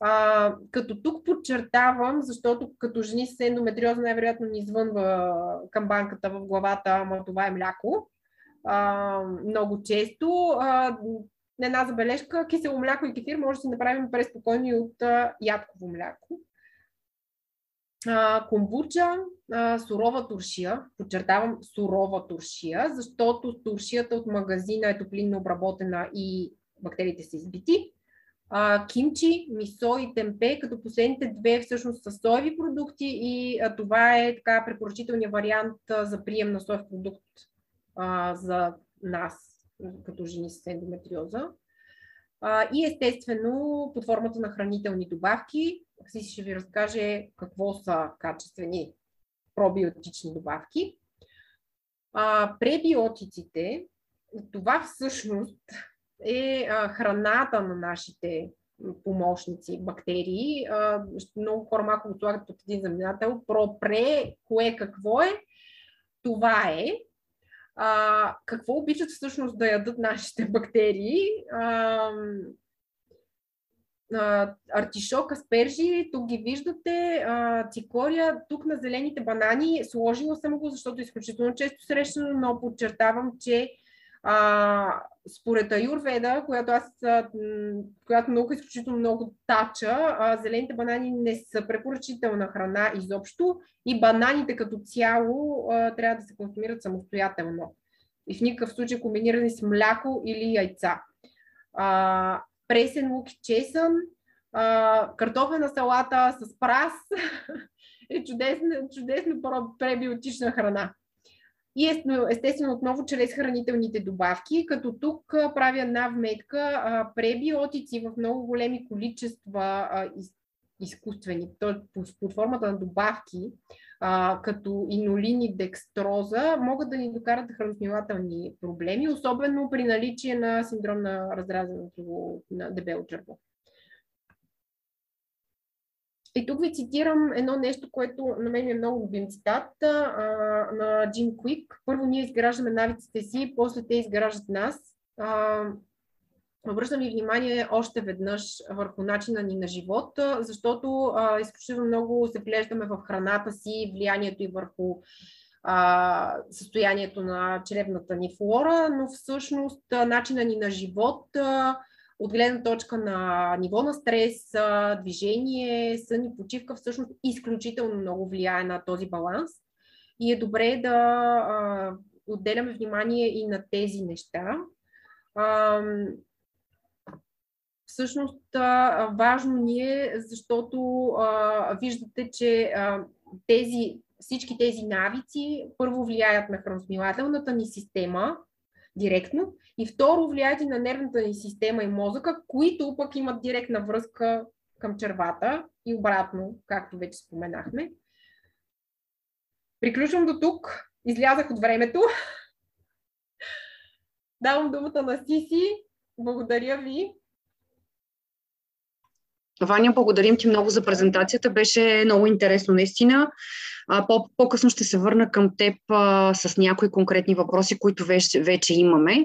А, като тук подчертавам, защото като жени с ендометриоза най-вероятно ни извънва камбанката в главата, ама това е мляко. А, много често. А, една забележка, кисело мляко и кефир може да си направим преспокойно и от а, ядково мляко а, комбуча, а, сурова туршия, подчертавам сурова туршия, защото туршията от магазина е топлинно обработена и бактериите са избити. А, кимчи, мисо и темпе, като последните две всъщност са соеви продукти и а, това е така препоръчителният вариант а, за прием на соев продукт а, за нас, като жени с ендометриоза. А, и естествено под формата на хранителни добавки, си ще ви разкаже какво са качествени пробиотични добавки. А, пребиотиците, това всъщност е а, храната на нашите помощници, бактерии. А, много хора малко го слагат под един знаменател. Пропре, кое какво е? Това е. А, какво обичат всъщност да ядат нашите бактерии? А, артишок, аспержи, тук ги виждате, цикория, тук на зелените банани, сложила съм го, защото е изключително често срещано, но подчертавам, че а, според Аюрведа, която аз, която наука изключително много тача, а, зелените банани не са препоръчителна храна изобщо и бананите като цяло а, трябва да се консумират самостоятелно. И в никакъв случай комбинирани с мляко или яйца. А, пресен лук и чесън, а, картофена салата с прас е чудесна, чудесна пребиотична храна. И естествено отново чрез хранителните добавки, като тук правя една вметка, пребиотици в много големи количества изкуствени, т.е. под формата на добавки, а, като инолин и декстроза, могат да ни докарат до храносмилателни проблеми, особено при наличие на синдром на разразеното на дебело черво. И тук ви цитирам едно нещо, което на мен е много любим цитат а, на Джим Куик. Първо ние изграждаме навиците си, после те изграждат нас. А, Обръщам ви внимание още веднъж върху начина ни на живот, защото а, изключително много се вглеждаме в храната си, влиянието и върху а, състоянието на чревната ни флора, но всъщност начина ни на живот а, от гледна точка на ниво на стрес, движение, сън и почивка, всъщност изключително много влияе на този баланс. И е добре да а, отделяме внимание и на тези неща. А, всъщност важно ни е, защото виждате, че тези, всички тези навици първо влияят на храносмилателната ни система директно и второ влияят и на нервната ни система и мозъка, които пък имат директна връзка към червата и обратно, както вече споменахме. Приключвам до тук. Излязах от времето. Давам думата на Сиси. Благодаря ви. Ваня, благодарим ти много за презентацията. Беше много интересно, наистина. А, по-късно ще се върна към теб а, с някои конкретни въпроси, които вече, вече имаме.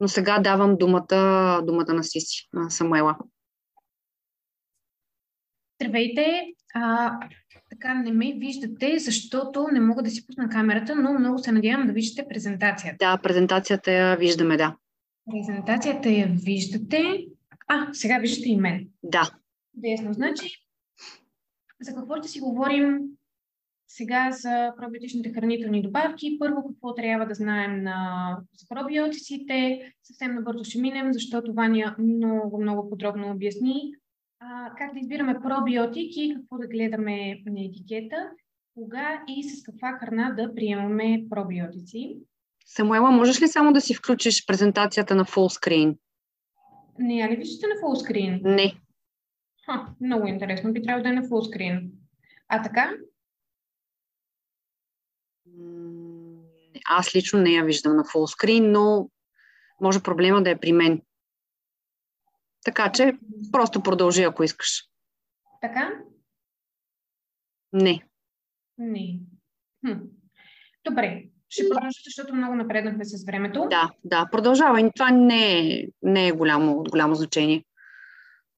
Но сега давам думата, думата на Сиси, на Самуела. Здравейте! А, така не ме виждате, защото не мога да си пусна камерата, но много се надявам да виждате презентацията. Да, презентацията я виждаме, да. Презентацията я виждате. А, сега виждате и мен. Да. Десно. Значи, за какво ще си говорим сега за пробиотичните хранителни добавки. Първо, какво трябва да знаем на, за пробиотиците. Съвсем набързо ще минем, защото Ваня много, много подробно обясни а, как да избираме пробиотик и какво да гледаме на етикета, кога и с каква храна да приемаме пробиотици. Самуела, можеш ли само да си включиш презентацията на screen? Не, я ли виждате на screen? Не. Ха, много интересно. Би трябвало да е на screen. А така? Аз лично не я виждам на screen, но може проблема да е при мен. Така че просто продължи, ако искаш. Така? Не. Не. Хм. Добре, ще продължа, защото много напреднахме с времето. Да, да, продължавай. Това не е, не е голямо, голямо значение.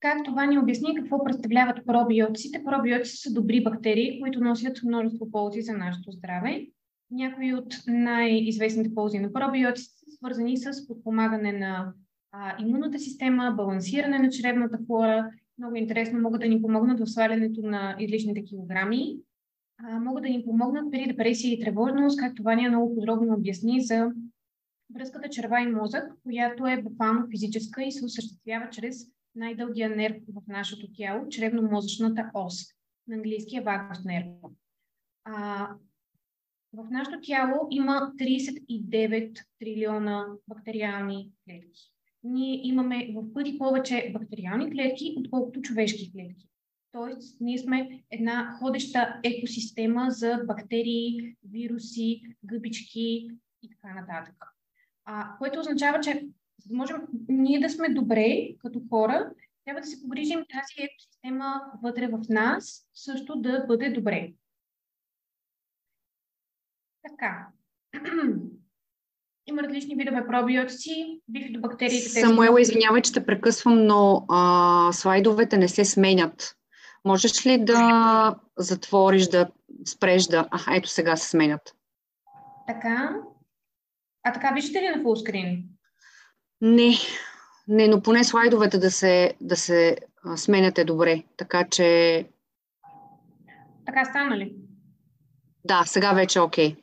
Както Вани обясни какво представляват пробиотиците, пробиотици са добри бактерии, които носят множество ползи за нашето здраве. Някои от най-известните ползи на пробиотиците са свързани с подпомагане на а, имунната система, балансиране на чревната флора. Много интересно могат да ни помогнат в свалянето на излишните килограми. А, могат да ни помогнат при депресия и тревожност, както Ваня много подробно обясни за връзката черва и мозък, която е буквално физическа и се осъществява чрез най-дългия нерв в нашето тяло, чревно-мозъчната ос, на английския вагус нерв. А, в нашето тяло има 39 трилиона бактериални клетки. Ние имаме в пъти повече бактериални клетки, отколкото човешки клетки. Тоест, ние сме една ходеща екосистема за бактерии, вируси, гъбички и така нататък. А, което означава, че за да можем ние да сме добре като хора, трябва да се погрижим тази екосистема вътре в нас също да бъде добре. Така. Има различни видове пробиотици, бифидобактериите. Самуела, извинявай, че те прекъсвам, но а, слайдовете не се сменят. Можеш ли да затвориш, да спреш да... А, ето сега се сменят. Така. А така виждате ли на фулскрин? Не, не, но поне слайдовете да се, да се сменяте добре. Така че... Така стана ли? Да, сега вече е окей. Okay.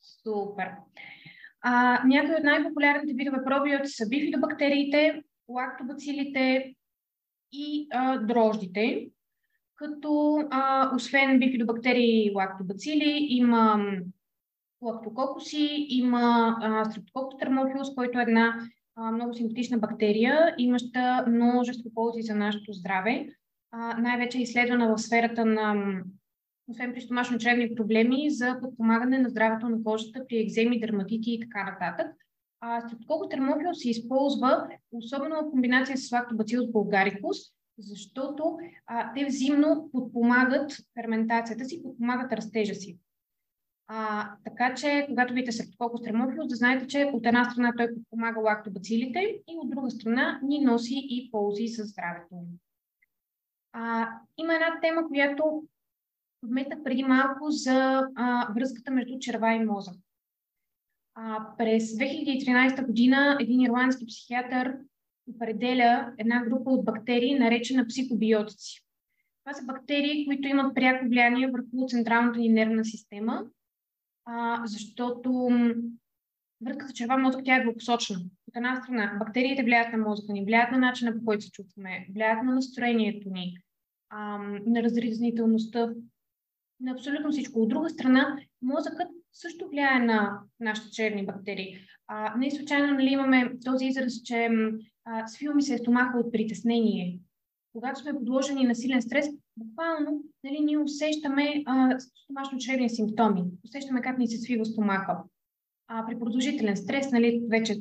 Супер. А, някои от най-популярните видове пробиотици са бифидобактериите, лактобацилите и а, дрождите. Като а, освен бифидобактерии и лактобацили има лактококуси, има стрептококус термофилус, който е една много симпатична бактерия, имаща множество ползи за нашето здраве. най-вече е изследвана в сферата на освен при стомашно-чревни проблеми, за подпомагане на здравето на кожата при екземи, дерматити и така нататък. А стрептококус термофил се използва особено в комбинация с лактобацилус булгарикус, защото а, те взаимно подпомагат ферментацията си, подпомагат растежа си. А, така че, когато видите септококус термофилус, да знаете, че от една страна той подпомага лактобацилите и от друга страна ни носи и ползи за здравето. А, има една тема, която вметнах преди малко за а, връзката между черва и мозък. А, през 2013 година един ирландски психиатър определя една група от бактерии, наречена психобиотици. Това са бактерии, които имат пряко влияние върху централната ни нервна система, а, защото връзката черва мозък тя е двупосочна. От една страна, бактериите влияят на мозъка ни, влияят на начина по който се чувстваме, влияят на настроението ни, а, на разрезнителността, на абсолютно всичко. От друга страна, мозъкът също влияе на нашите черни бактерии. А, не случайно нали, имаме този израз, че а, свива ми се стомаха от притеснение. Когато сме подложени на силен стрес, буквално нали, ние усещаме стомашно-чревни симптоми. Усещаме как ни се свива стомаха. А при продължителен стрес, нали, вече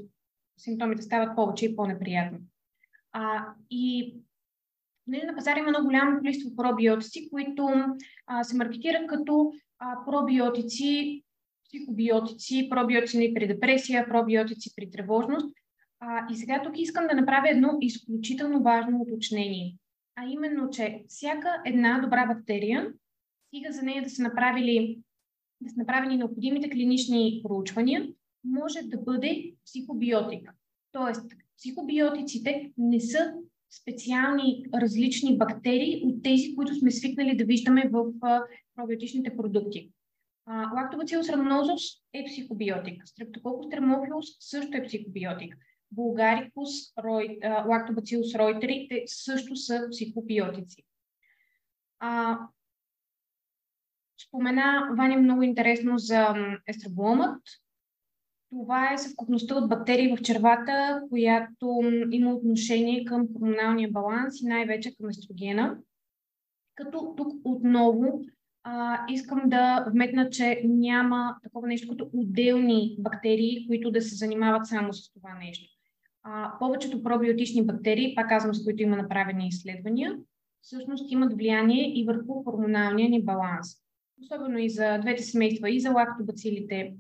симптомите стават повече и по-неприятни. А, и нали, на пазара има много голямо количество пробиотици, които а, се маркетират като а, пробиотици, психобиотици, пробиотици при депресия, пробиотици при тревожност. А, и сега тук искам да направя едно изключително важно уточнение. А именно, че всяка една добра бактерия, стига за нея да са направили да са направени необходимите клинични проучвания, може да бъде психобиотик. Тоест, психобиотиците не са специални различни бактерии от тези, които сме свикнали да виждаме в пробиотичните продукти. Лактобацилус рамнозус е психобиотик. Стрептококус термофилус също е психобиотик. Булгарикус, рой, лактобацилус ройтери те също са психобиотици. А, спомена Ваня много интересно за естрабломът. Това е съвкупността от бактерии в червата, която има отношение към хормоналния баланс и най-вече към естрогена. Като тук отново а, искам да вметна, че няма такова нещо като отделни бактерии, които да се занимават само с това нещо. А, повечето пробиотични бактерии, пак казвам, с които има направени изследвания, всъщност имат влияние и върху хормоналния ни баланс. Особено и за двете семейства, и за лактобацилите,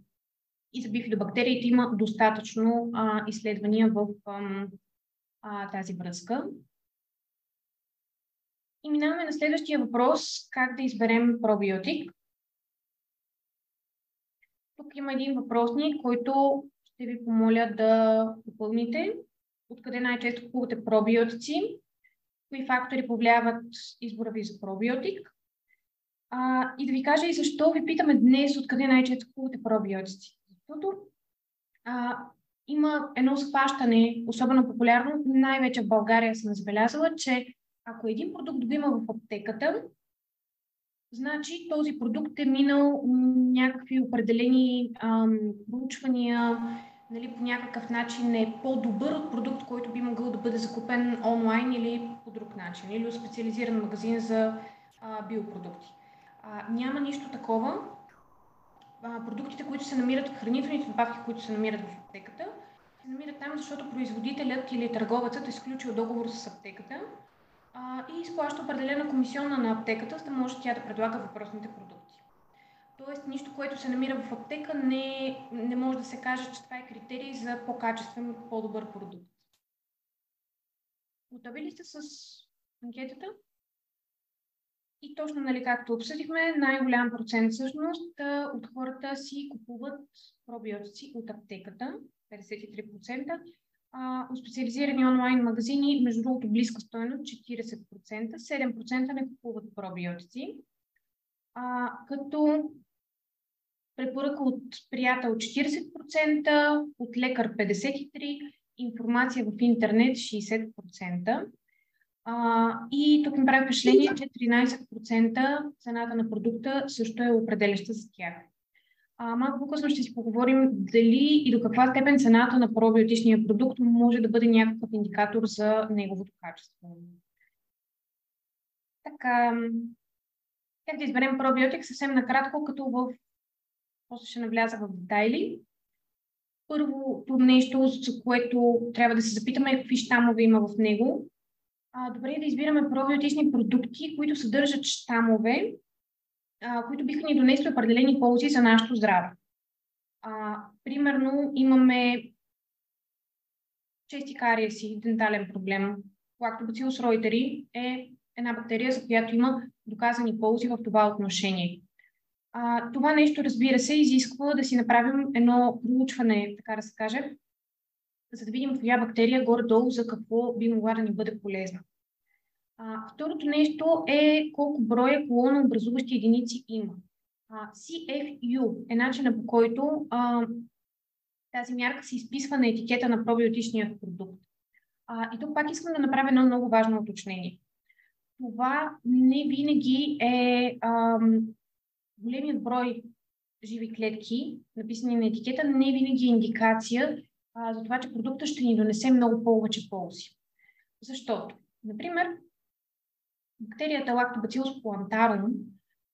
и за бифидобактериите има достатъчно а, изследвания в а, тази връзка. И минаваме на следващия въпрос, как да изберем пробиотик. Тук има един въпросник, който ще ви помоля да попълните. Откъде най-често купувате пробиотици? Кои фактори повлияват избора ви за пробиотик? А, и да ви кажа и защо ви питаме днес откъде най-често купувате пробиотици. Защото а, има едно схващане, особено популярно, най-вече в България съм забелязала, че ако един продукт го има в аптеката, значи този продукт е минал някакви определени ам, проучвания, нали, по някакъв начин е по-добър от продукт, който би могъл да бъде закупен онлайн или по друг начин, или от специализиран магазин за а, биопродукти. А, няма нищо такова а, продуктите, които се намират, хранителните добавки, които се намират в аптеката, се намират там, защото производителят или търговецът е изключил договор с аптеката а, и изплаща определена комисионна на аптеката, за да може тя да предлага въпросните продукти. Тоест, нищо, което се намира в аптека, не, не може да се каже, че това е критерий за по-качествен, по-добър продукт. Готови ли сте с анкетата? И точно, нали, както обсъдихме, най-голям процент всъщност от хората си купуват пробиотици от аптеката, 53%, а, от специализирани онлайн магазини, между другото близка стойност 40%, 7% не купуват пробиотици, а, като препоръка от приятел 40%, от лекар 53%, информация в интернет 60%. А, и тук ми прави впечатление, че 13% цената на продукта също е определяща за тях. А, малко по-късно ще си поговорим дали и до каква степен цената на пробиотичния продукт може да бъде някакъв индикатор за неговото качество. Така, как да изберем пробиотик съвсем накратко, като в... После ще навляза в детайли. Първото нещо, за което трябва да се запитаме е какви щамове има в него. А, добре е да избираме пробиотични продукти, които съдържат щамове, а, които биха ни донесли определени ползи за нашето здраве. А, примерно имаме чести кариеси, дентален проблем. Lactobacillus reuteri е една бактерия, за която има доказани ползи в това отношение. А, това нещо, разбира се, изисква да си направим едно проучване, така да се каже, за да видим коя бактерия горе-долу за какво би могла да ни бъде полезна. А, второто нещо е колко броя колона образуващи единици има. А, CFU е начинът по който а, тази мярка се изписва на етикета на пробиотичния продукт. А, и тук пак искам да направя едно много важно уточнение. Това не винаги е ам, големият брой живи клетки, написани на етикета, не винаги е индикация а, за това, че продукта ще ни донесе много повече ползи. Защото, например, бактерията Lactobacillus plantarum,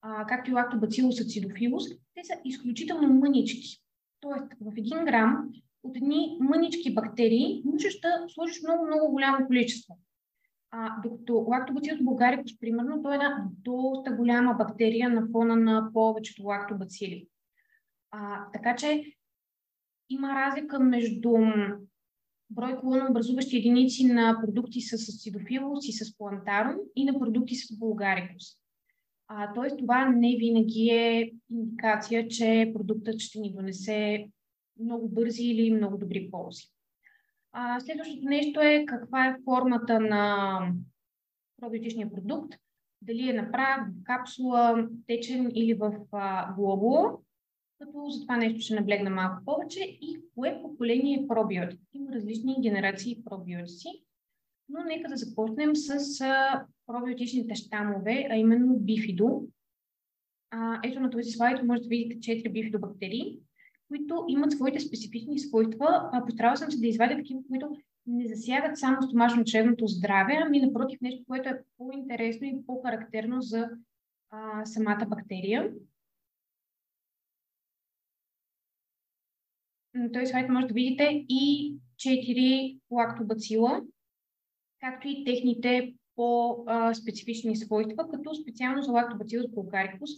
а, както и Lactobacillus acidophilus, те са изключително мънички. Тоест, в един грам от едни мънички бактерии можеш да сложиш много, много голямо количество. А, докато Lactobacillus bulgaricus, примерно, той е една доста голяма бактерия на фона на повечето лактобацили. А, така че има разлика между брой образуващи единици на продукти с ацидофилус и с плантарум и на продукти с булгарикус. А, тоест това не винаги е индикация, че продуктът ще ни донесе много бързи или много добри ползи. А, следващото нещо е каква е формата на пробиотичния продукт. Дали е на прах, капсула, течен или в а. Като за това нещо ще наблегна малко повече. И кое поколение е пробиотик? Има различни генерации пробиотици. Но нека да започнем с а, пробиотичните щамове, а именно бифидо. А, ето на този слайд може да видите 4 бифидобактерии които имат своите специфични свойства. Постарала съм се да извадя такива, които не засягат само стомашно-чревното здраве, ами напротив нещо, което е по-интересно и по-характерно за а, самата бактерия. На този слайд може да видите и 4 лактобацила, както и техните по-специфични свойства, като специално за лактобацилус булгарикус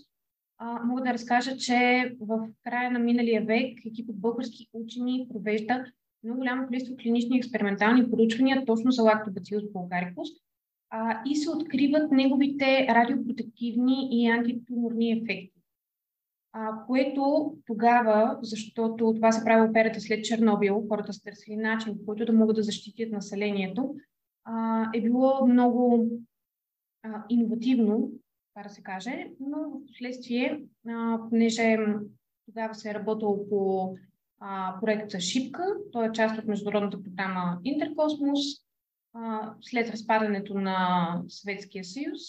а, мога да разкажа, че в края на миналия век екип от български учени провежда много голямо количество клинични експериментални проучвания точно за лактобацилус bulgaricus а, и се откриват неговите радиопротективни и антитуморни ефекти. А, което тогава, защото това се прави операта след Чернобил, хората са търсили начин, по който да могат да защитят населението, а, е било много а, иновативно така да се каже, но в последствие, понеже тогава се е работило по а, проекта Шипка, той е част от международната програма Интеркосмос, а, след разпадането на Съветския съюз,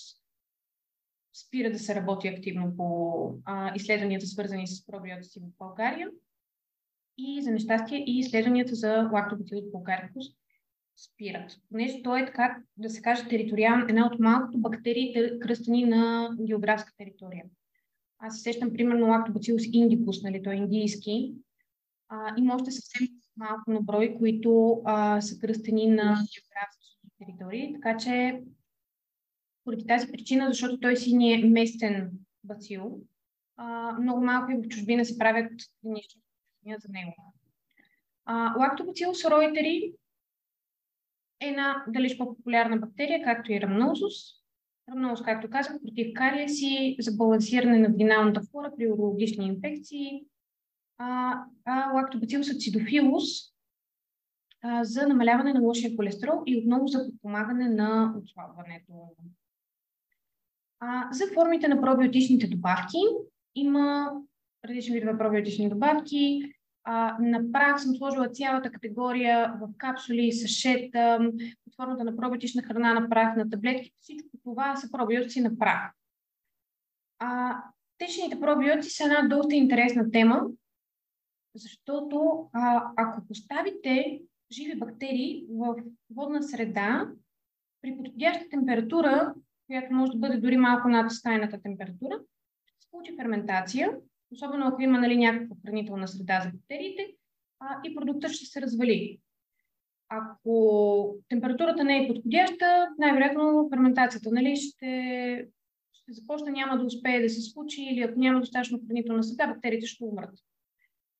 спира да се работи активно по а, изследванията, свързани с пробиотици в България и за нещастие и изследванията за лактобацилус булгарикус спират. Понеже той е така, да се каже, териториална, една от малкото бактерии, кръстени на географска територия. Аз се сещам, примерно, лактобацилус индикус, нали, той е индийски. А, има още съвсем малко на брой, които а, са кръстени на географски територии, така че поради тази причина, защото той си ни е местен бацил, а, много малко и в чужбина се правят клинични за него. Лактобацилус ройтери една далеч по-популярна бактерия, както и рамнозус. Рамнозус, както казах, против кариеси, за балансиране на вагиналната флора при урологични инфекции, а, а лактобацилус ацидофилус а, за намаляване на лошия холестерол и отново за подпомагане на отслабването. А, за формите на пробиотичните добавки има различни видове пробиотични добавки, а, на прах съм сложила цялата категория в капсули, сашет, под формата на пробиотична храна на прах, на таблетки. Всичко това са пробиотици на прах. А, течните пробиотици са една доста интересна тема, защото а, ако поставите живи бактерии в водна среда, при подходяща температура която може да бъде дори малко над стайната температура, ще се получи ферментация, особено ако има нали, някаква хранителна среда за бактериите, а, и продуктът ще се развали. Ако температурата не е подходяща, най-вероятно ферментацията нали, ще, ще започне, няма да успее да се случи или ако няма достатъчно хранителна среда, бактериите ще умрат.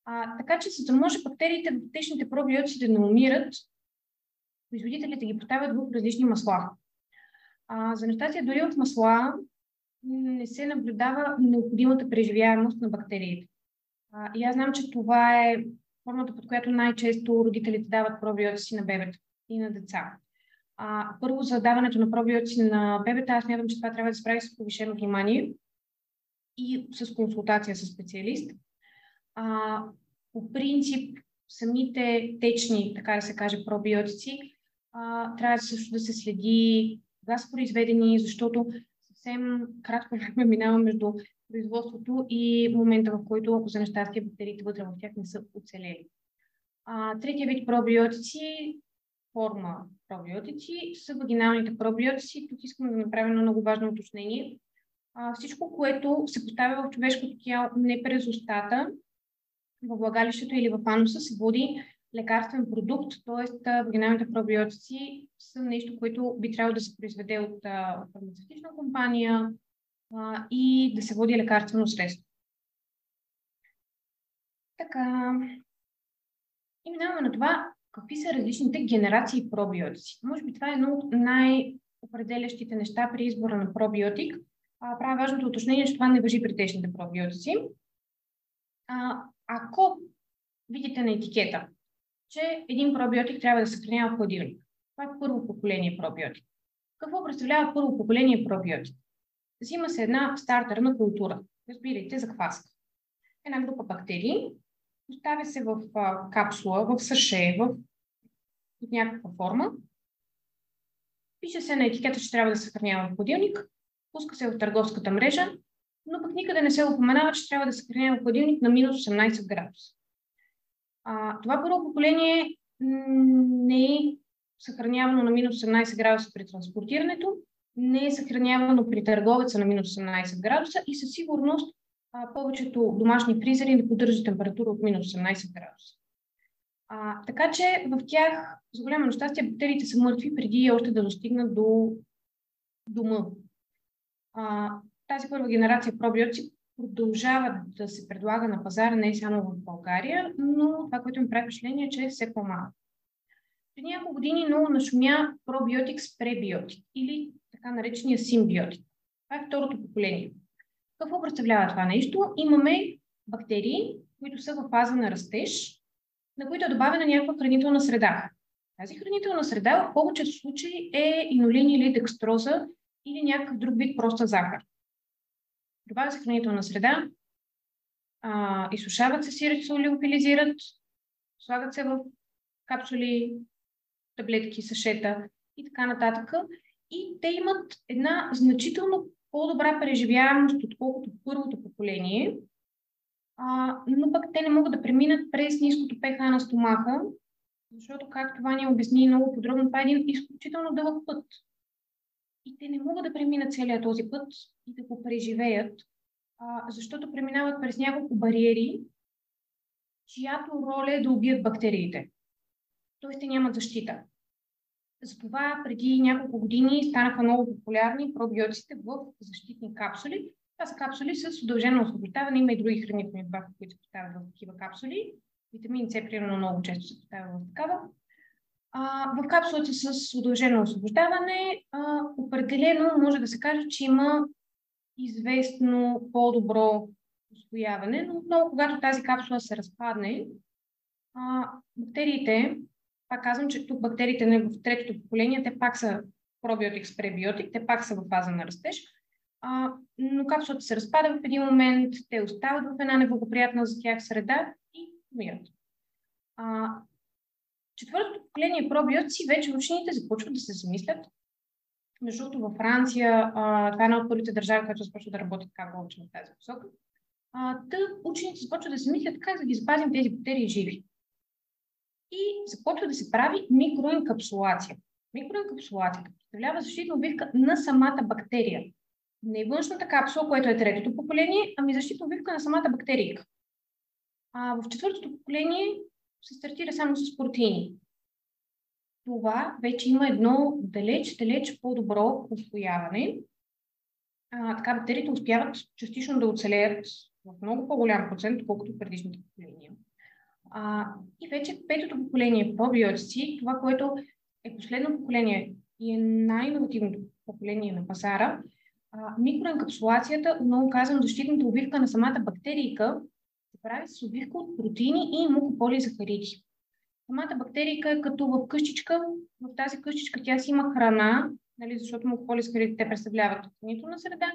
А, така че, за да може бактериите в течните пробиотици да не умират, производителите ги поставят в различни масла. А, за нещастие, дори от масла не се наблюдава необходимата преживяемост на бактериите. А, и аз знам, че това е формата, под която най-често родителите дават пробиотици на бебета и на деца. А, първо, за даването на пробиотици на бебета, аз мятам, че това трябва да се прави с повишено внимание и с консултация с специалист. А, по принцип, самите течни, така да се каже, пробиотици, а, трябва също да се следи кога са произведени, защото съвсем кратко време минава между производството и момента, в който, ако за нещастие, бактериите вътре в тях не са оцелели. А, третия вид пробиотици, форма пробиотици, са вагиналните пробиотици. Тук искам да направя едно много важно уточнение. А, всичко, което се поставя в човешкото тяло не през устата, в влагалището или в ануса, се води лекарствен продукт, т.е. вагиналните пробиотици са нещо, което би трябвало да се произведе от фармацевтична компания а, и да се води лекарствено средство. Така. И минаваме на това, какви са различните генерации пробиотици. Може би това е едно от най-определящите неща при избора на пробиотик. А, правя важното уточнение, че това не въжи при течните пробиотици. А, ако видите на етикета, че един пробиотик трябва да съхранява хладилник. Това е първо поколение пробиотик. Какво представлява първо поколение пробиотик? Взима се една стартерна култура. Разбирайте за кваска. Една група бактерии поставя се в капсула, в саше, в, в някаква форма. Пише се на етикета, че трябва да съхранява хладилник. Пуска се в търговската мрежа, но пък никъде не се упоменава, че трябва да съхранява хладилник на минус 18 градуса. А, това първо поколение не е съхранявано на минус 18 градуса при транспортирането, не е съхранявано при търговеца на минус 18 градуса и със сигурност а, повечето домашни фризери не поддържат температура от минус 18 градуса. А, така че в тях, за голямо нещастие, бактериите са мъртви преди още да достигнат до дома. А, тази първа генерация пробиотици продължава да се предлага на пазара не само в България, но това, което ми прави впечатление е, че е все по-малко. Преди няколко години много нашумя пробиотик с пребиотик или така наречения симбиотик. Това е второто поколение. Какво представлява това нещо? Имаме бактерии, които са в фаза на растеж, на които е добавена някаква хранителна среда. Тази хранителна среда в повечето случаи е инолин или декстроза или някакъв друг вид проста захар. Добавя се хранителна среда, а, изсушават се, сирят се, олеофилизират, слагат се в капсули, таблетки, сашета и така нататък. И те имат една значително по-добра преживяемост, отколкото първото поколение, а, но пък те не могат да преминат през ниското ПХ на стомаха, защото, както Ваня обясни много подробно, това е един изключително дълъг път. И те не могат да преминат целият този път и да го преживеят, защото преминават през няколко бариери, чиято роля е да убият бактериите. Тоест те нямат защита. Затова преди няколко години станаха много популярни пробиотиците в защитни капсули. Това са капсули с удължено освобождаване. Има и други хранителни добавки, които се поставят в такива капсули. Витамин С, примерно, много често се поставя в такава. А, в капсулата с удължено освобождаване а, определено може да се каже, че има известно по-добро освояване, но отново, когато тази капсула се разпадне, а, бактериите, пак казвам, че тук бактериите в третото поколение, те пак са пробиотик с пребиотик, те пак са в фаза на растеж, а, но капсулата се разпада в един момент, те остават в една неблагоприятна за тях среда и умират. А, четвъртото поколение пробиотици вече учените започват да се замислят. Между другото, във Франция, а, това е една от първите държави, която започва да работи така повече в тази посока. А, тъ, учените започват да се мислят как да ги запазим тези бактерии живи. И започва да се прави микроенкапсулация. Микроенкапсулацията представлява защитна обвивка на самата бактерия. Не външната капсула, което е третото поколение, ами защитна обвивка на самата бактерия. А в четвъртото поколение се стартира само с протеини. Това вече има едно далеч, далеч по-добро усвояване. А, така бактериите успяват частично да оцелеят в много по-голям процент, отколкото предишните поколения. А, и вече петото поколение пробиотици, това, което е последно поколение и е най-инновативното поколение на пазара, а, микроенкапсулацията, много казвам, защитната обвивка на самата бактерийка, се прави с обвивка от протеини и мукополизахариди. Самата бактерийка е като в къщичка. В тази къщичка тя си има храна, нали, защото мукополизахаридите те представляват хранителна среда.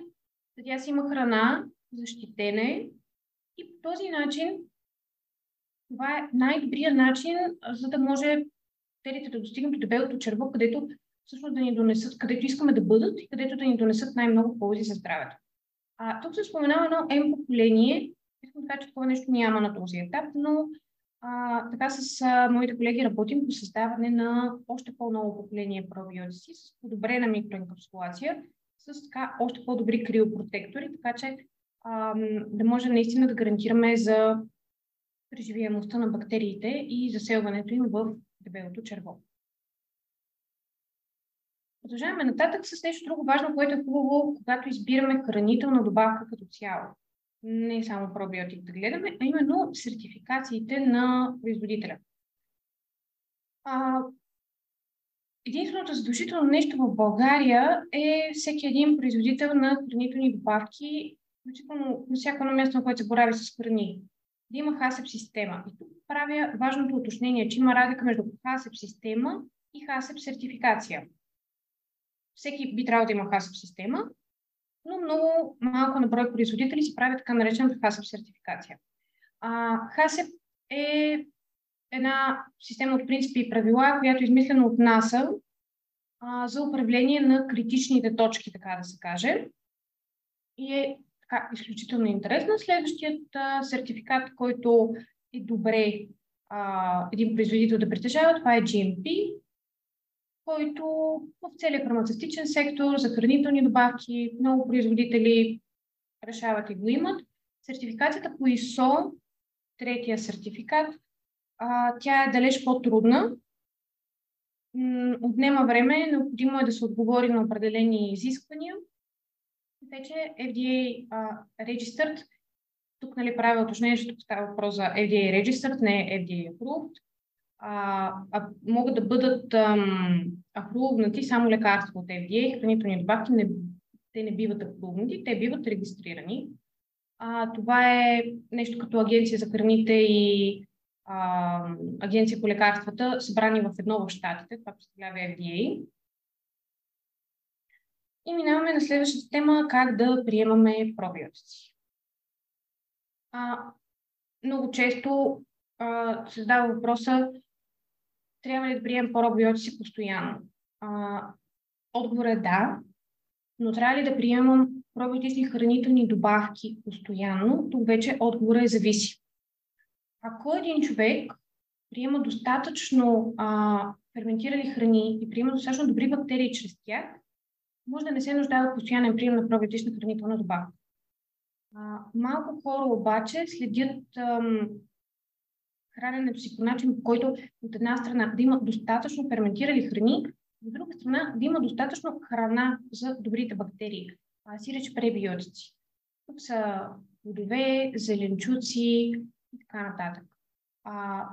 Тя си има храна, защитене и по този начин това е най-добрият начин, за да може бактериите да достигнат до дебелото черво, където всъщност да ни донесат, където искаме да бъдат и където да ни донесат най-много ползи за здравето. А, тук се споменава едно М поколение. Искам да кажа, че такова нещо няма на този етап, но така с а, моите колеги работим по създаване на още по-ново поколение пробиотици с подобрена микроенкапсулация, с така още по-добри криопротектори, така че а, да може наистина да гарантираме за преживяемостта на бактериите и заселването им в дебелото черво. Продължаваме нататък с нещо друго важно, което е хубаво, когато избираме хранителна добавка като цяло. Не само пробиотик да гледаме, а именно сертификациите на производителя. А, единственото задължително нещо в България е всеки един производител на хранителни добавки, включително на всяко едно място, на което се борави с храни, да има HACCP система. И тук правя важното уточнение, че има разлика между HACCP система и HACCP сертификация. Всеки би трябвало да има HACCP система, но много малко на брой производители си правят така наречената HACCP сертификация. А, HACCP е една система от принципи и правила, която е измислена от НАСА а, за управление на критичните точки, така да се каже. И е така, изключително интересна. Следващият а, сертификат, който е добре а, един производител да притежава, това е GMP, който в целия фармацевтичен сектор, за хранителни добавки, много производители решават и го имат. Сертификацията по ISO, третия сертификат, а, тя е далеч по-трудна. Отнема време, необходимо е да се отговори на определени изисквания. Вече FDA uh, registered, тук нали правя уточнение, че става въпрос за FDA registered, не FDA approved а, а могат да бъдат апрувнати само лекарства от FDA, хранителни добавки, не, те не биват апрувнати, те биват регистрирани. А, това е нещо като Агенция за храните и а, Агенция по лекарствата, събрани в едно в Штатите, това представлява FDA. И минаваме на следващата тема, как да приемаме пробиотици. А, много често а, се задава въпроса трябва ли да приемем пробиотици постоянно? А, отговор е да, но трябва ли да приемам пробиотични хранителни добавки постоянно? Тук вече отговор е зависи. Ако един човек приема достатъчно а, ферментирани храни и приема достатъчно добри бактерии чрез тях, може да не се нуждае от постоянен прием на пробиотична хранителна добавка. А, малко хора обаче следят ам, храненето си по начин, по който от една страна да има достатъчно ферментирали храни, от друга страна да има достатъчно храна за добрите бактерии, а, си реч пребиотици. Тук са плодове, зеленчуци и така нататък. А,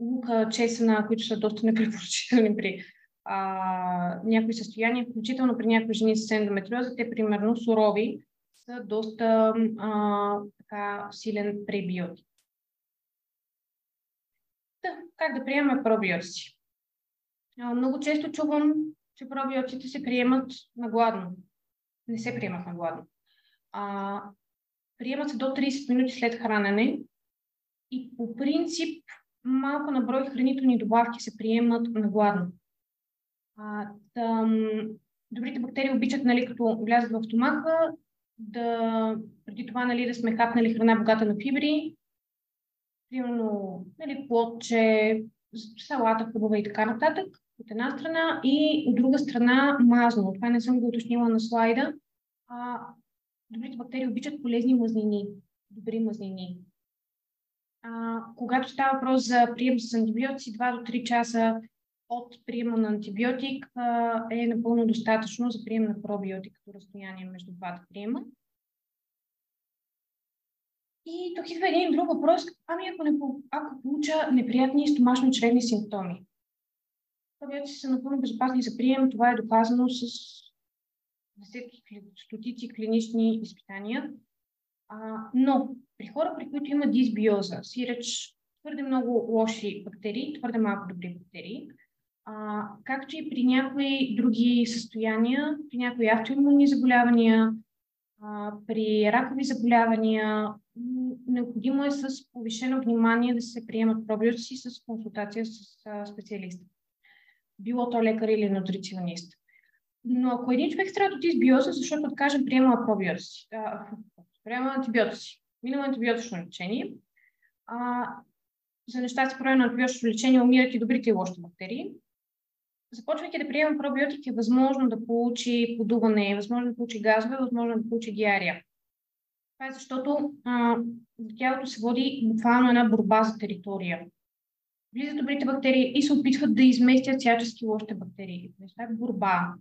лука, чесъна, които са доста непрепоръчителни при а, някои състояния, включително при някои жени с ендометриоза, те примерно сурови са доста а, така, силен пребиотик. Как да приемаме пробиотици? Много често чувам, че пробиотиците се приемат на гладно. Не се приемат на гладно. А, приемат се до 30 минути след хранене и по принцип малко на брой хранителни добавки се приемат на гладно. А, тъм, добрите бактерии обичат, нали, като влязат в стомаха, да преди това нали, да сме хапнали храна богата на фибри, примерно нали, плодче, салата хубава и така нататък. от една страна и от друга страна мазно. Това не съм го уточнила на слайда. А, добрите бактерии обичат полезни мазнини, добри мазнини. А, когато става въпрос за прием с антибиотици, 2 до 3 часа от приема на антибиотик а, е напълно достатъчно за прием на пробиотик като разстояние между двата приема. И тук идва един друг въпрос. Ами ако, не, ако получа неприятни стомашно-чревни симптоми, пробиотици са напълно безопасни за прием. Това е доказано с десетки, стотици клинични изпитания. А, но при хора, при които има дисбиоза, сиреч твърде много лоши бактерии, твърде малко добри бактерии, а, както и при някои други състояния, при някои автоимунни заболявания, а, при ракови заболявания, необходимо е с повишено внимание да се приемат пробиотици с консултация с специалист. Било то лекар или нутриционист. Но ако един човек страда от дисбиоза, защото, да кажем, приема пробиотици, приема антибиотици, минало антибиотично лечение, а, за неща с на антибиотично лечение умират и добрите и лошите бактерии, започвайки да приема пробиотик е възможно да получи подуване, е възможно да получи газове, възможно да получи диария. Това е защото а, тялото се води буквално една борба за територия. Влизат добрите бактерии и се опитват да изместят всячески лошите бактерии. Това е борба.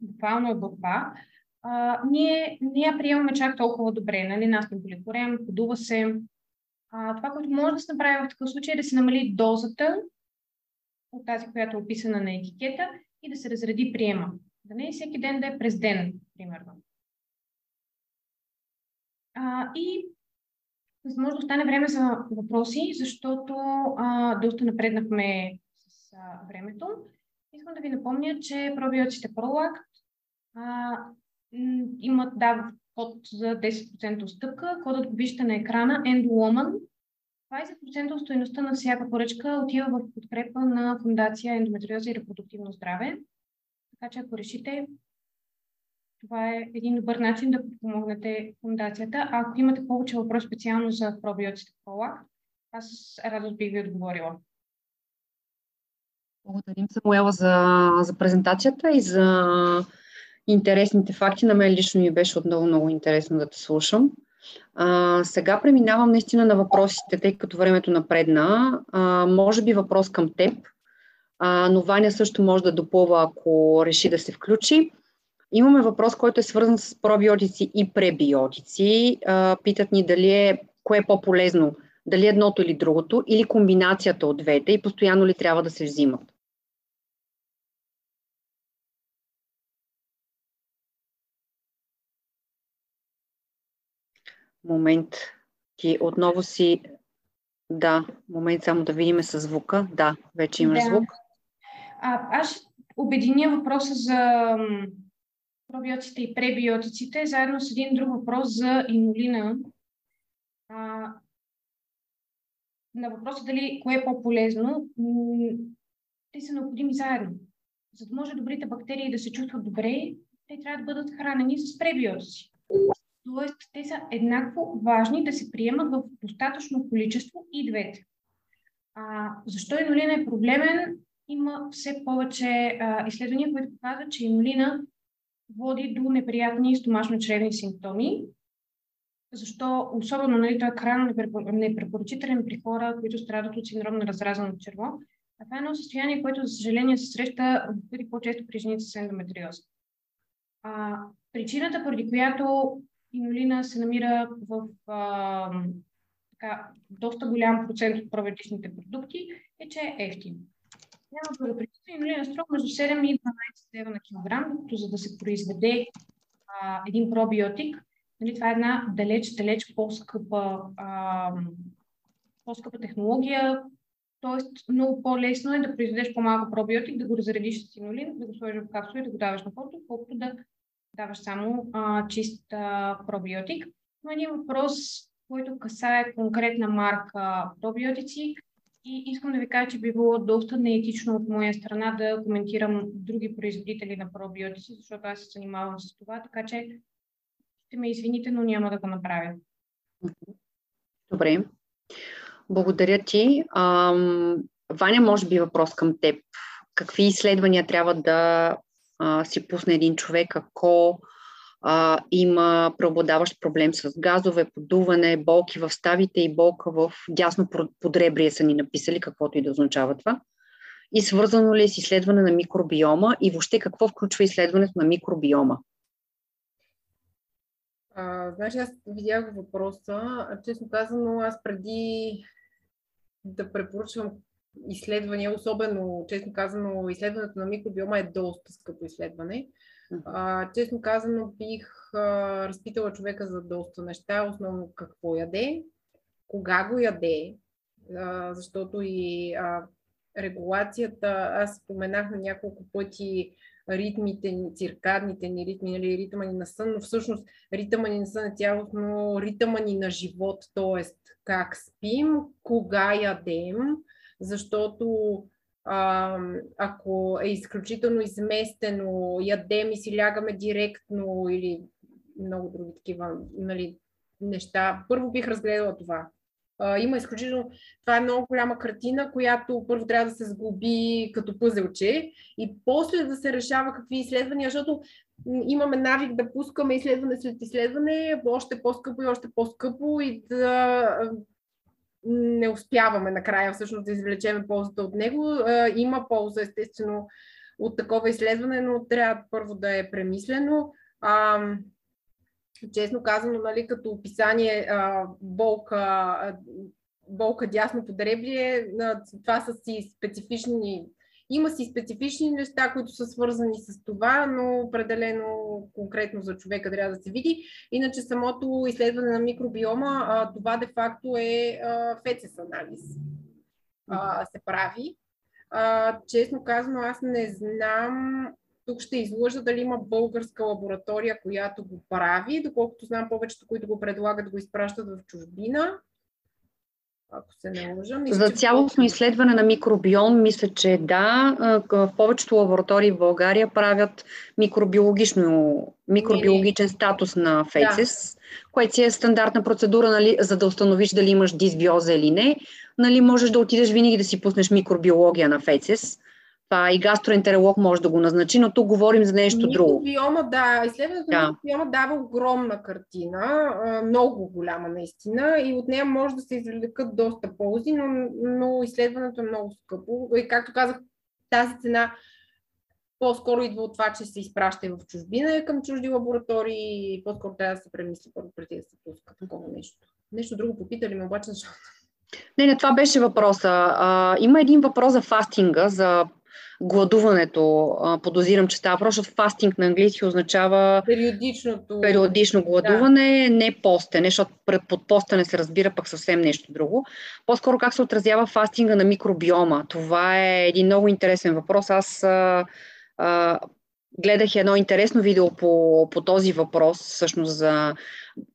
Буквално е борба. А, ние не я приемаме чак толкова добре. Нали? Нас не боли корем, подува се. А, това, което може да се направи в такъв случай е да се намали дозата от тази, която е описана на етикета и да се разреди приема. Да не е всеки ден да е през ден, примерно. А, и възможно остане време за въпроси, защото а, доста напреднахме с а, времето. Искам да ви напомня, че пробиотиците Prolact а, имат да, код за 10% стъпка. Кодът го виждате на екрана EndWoman 20% от стоеността на всяка поръчка отива в подкрепа на фундация Ендометриоза и репродуктивно здраве. Така че ако решите, това е един добър начин да помогнете фундацията. А ако имате повече въпрос специално за пробиотиците кола, аз радост бих ви отговорила. Благодарим, Самуела, за, за презентацията и за интересните факти. На мен лично ми беше отново много интересно да те слушам. А, сега преминавам наистина на въпросите, тъй като времето напредна. А, може би въпрос към теб, а, но Ваня също може да допълва, ако реши да се включи. Имаме въпрос, който е свързан с пробиотици и пребиотици. Питат ни дали е, кое е по-полезно, дали едното или другото, или комбинацията от двете и постоянно ли трябва да се взимат. Момент. Ти отново си... Да, момент само да видим със звука. Да, вече имаш да. звук. А, аз обединя въпроса за пробиотиците и пребиотиците, заедно с един друг въпрос за инулина. А, на въпроса дали кое е по-полезно, те са необходими заедно. За да може добрите бактерии да се чувстват добре, те трябва да бъдат хранени с пребиотици. Тоест, те са еднакво важни да се приемат в достатъчно количество и двете. А, защо инулина е проблемен? Има все повече а, изследвания, които показват, че инулина води до неприятни стомашно-чревни симптоми. Защо, особено, нали, той е крайно непрепоръчителен при хора, които страдат от синдром на разразено черво. А това е едно състояние, което, за съжаление, се среща пъти по-често при жените с ендометриоза. А, причината, поради която инулина се намира в а, така, доста голям процент от пробиотичните продукти, е, че е ефтин. Няма друга причина. Инулина струва между 7 и 12 лева на килограм, като за да се произведе а, един пробиотик, нали, това е една далеч, далеч по-скъпа, а, по-скъпа технология, Тоест, много по-лесно е да произведеш по-малко пробиотик, да го разредиш с инулин, да го сложиш в капсула и да го даваш на хората, колкото да даваш само а, чист а, пробиотик. Но един въпрос, който касае конкретна марка пробиотици и искам да ви кажа, че би било доста неетично от моя страна да коментирам други производители на пробиотици, защото аз се занимавам с това, така че ще ме извините, но няма да го направя. Добре. Благодаря ти. Ам, Ваня, може би въпрос към теб. Какви изследвания трябва да а, си пусне един човек, ако а, има преобладаващ проблем с газове, подуване, болки в ставите и болка в дясно подребрие са ни написали, каквото и да означава това. И свързано ли е с изследване на микробиома и въобще какво включва изследването на микробиома? А, знаеш, аз видях въпроса. Честно казано, аз преди да препоръчвам изследвания, особено, честно казано, изследването на микробиома е доста скъпо изследване. Честно казано, бих разпитала човека за доста неща, основно какво яде, кога го яде, защото и регулацията, аз споменах на няколко пъти ритмите ни, циркадните ни ритми, нали, ритъма ни на сън, но всъщност ритъма ни на сън е цялостно ритъма ни на живот, т.е. как спим, кога ядем, защото ако е изключително изместено, ядем и си лягаме директно или много други такива нали, неща, първо бих разгледала това. Има изключително. Това е много голяма картина, която първо трябва да се сглоби като пъзелче и после да се решава какви изследвания, защото имаме навик да пускаме изследване след изследване, още по-скъпо и още по-скъпо и да не успяваме накрая всъщност да извлечеме ползата от него. Има полза, естествено, от такова изследване, но трябва първо да е премислено. Честно казано, нали, като описание болка, болка дясно подребрие, това са си специфични има си специфични неща, които са свързани с това, но определено конкретно за човека трябва да се види. Иначе самото изследване на микробиома, това де-факто е фецес анализ. Се прави. Честно казано, аз не знам тук ще излъжа дали има българска лаборатория, която го прави. Доколкото знам, повечето, които го предлагат, го изпращат в чужбина ако се не лъжа. Мисля, За цялостно изследване на микробиом, мисля, че да. В повечето лаборатории в България правят микробиологично, микробиологичен статус на фецис, да. което си е стандартна процедура, нали, за да установиш дали имаш дисбиоза или не. Нали, можеш да отидеш винаги да си пуснеш микробиология на фецис това и гастроентеролог може да го назначи, но тук говорим за нещо друго. Микробиома, да, изследването да. на микробиома дава огромна картина, много голяма наистина и от нея може да се извлекат доста ползи, но, но изследването е много скъпо. И както казах, тази цена по-скоро идва от това, че се изпраща в чужбина към чужди лаборатории и по-скоро трябва да се премисли първо преди да се пуска такова нещо. Нещо друго попитали ме обаче, защото не, не, това беше въпроса. А, има един въпрос за фастинга, за гладуването, подозирам, че става въпрос, защото фастинг на английски означава Периодичното... периодично гладуване, да. не постене, защото под постене се разбира пък съвсем нещо друго. По-скоро как се отразява фастинга на микробиома? Това е един много интересен въпрос. Аз а, а, гледах едно интересно видео по, по този въпрос, всъщност за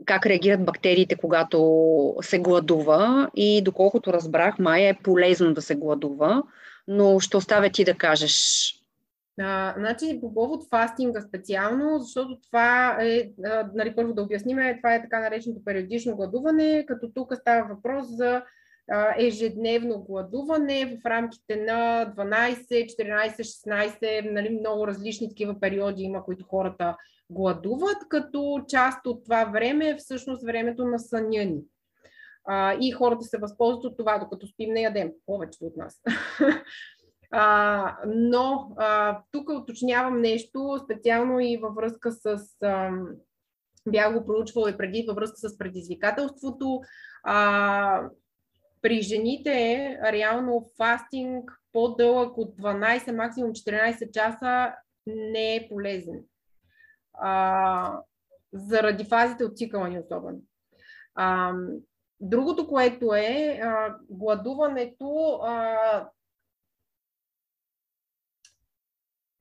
как реагират бактериите, когато се гладува и доколкото разбрах, май е полезно да се гладува но ще оставя ти да кажеш. А, значи, по повод фастинга специално, защото това е, а, нали, първо да обясним, това е така нареченото периодично гладуване, като тук става въпрос за а, ежедневно гладуване в рамките на 12, 14, 16, нали, много различни такива периоди има, които хората гладуват, като част от това време е всъщност времето на съня ни а, и хората се възползват от това, докато спим не ядем, повечето от нас. а, но а, тук уточнявам нещо, специално и във връзка с... А, бях го проучвала и преди във връзка с предизвикателството. А, при жените реално фастинг по-дълъг от 12, максимум 14 часа не е полезен. А, заради фазите от цикъла ни особено. А, Другото, което е а, гладуването, а,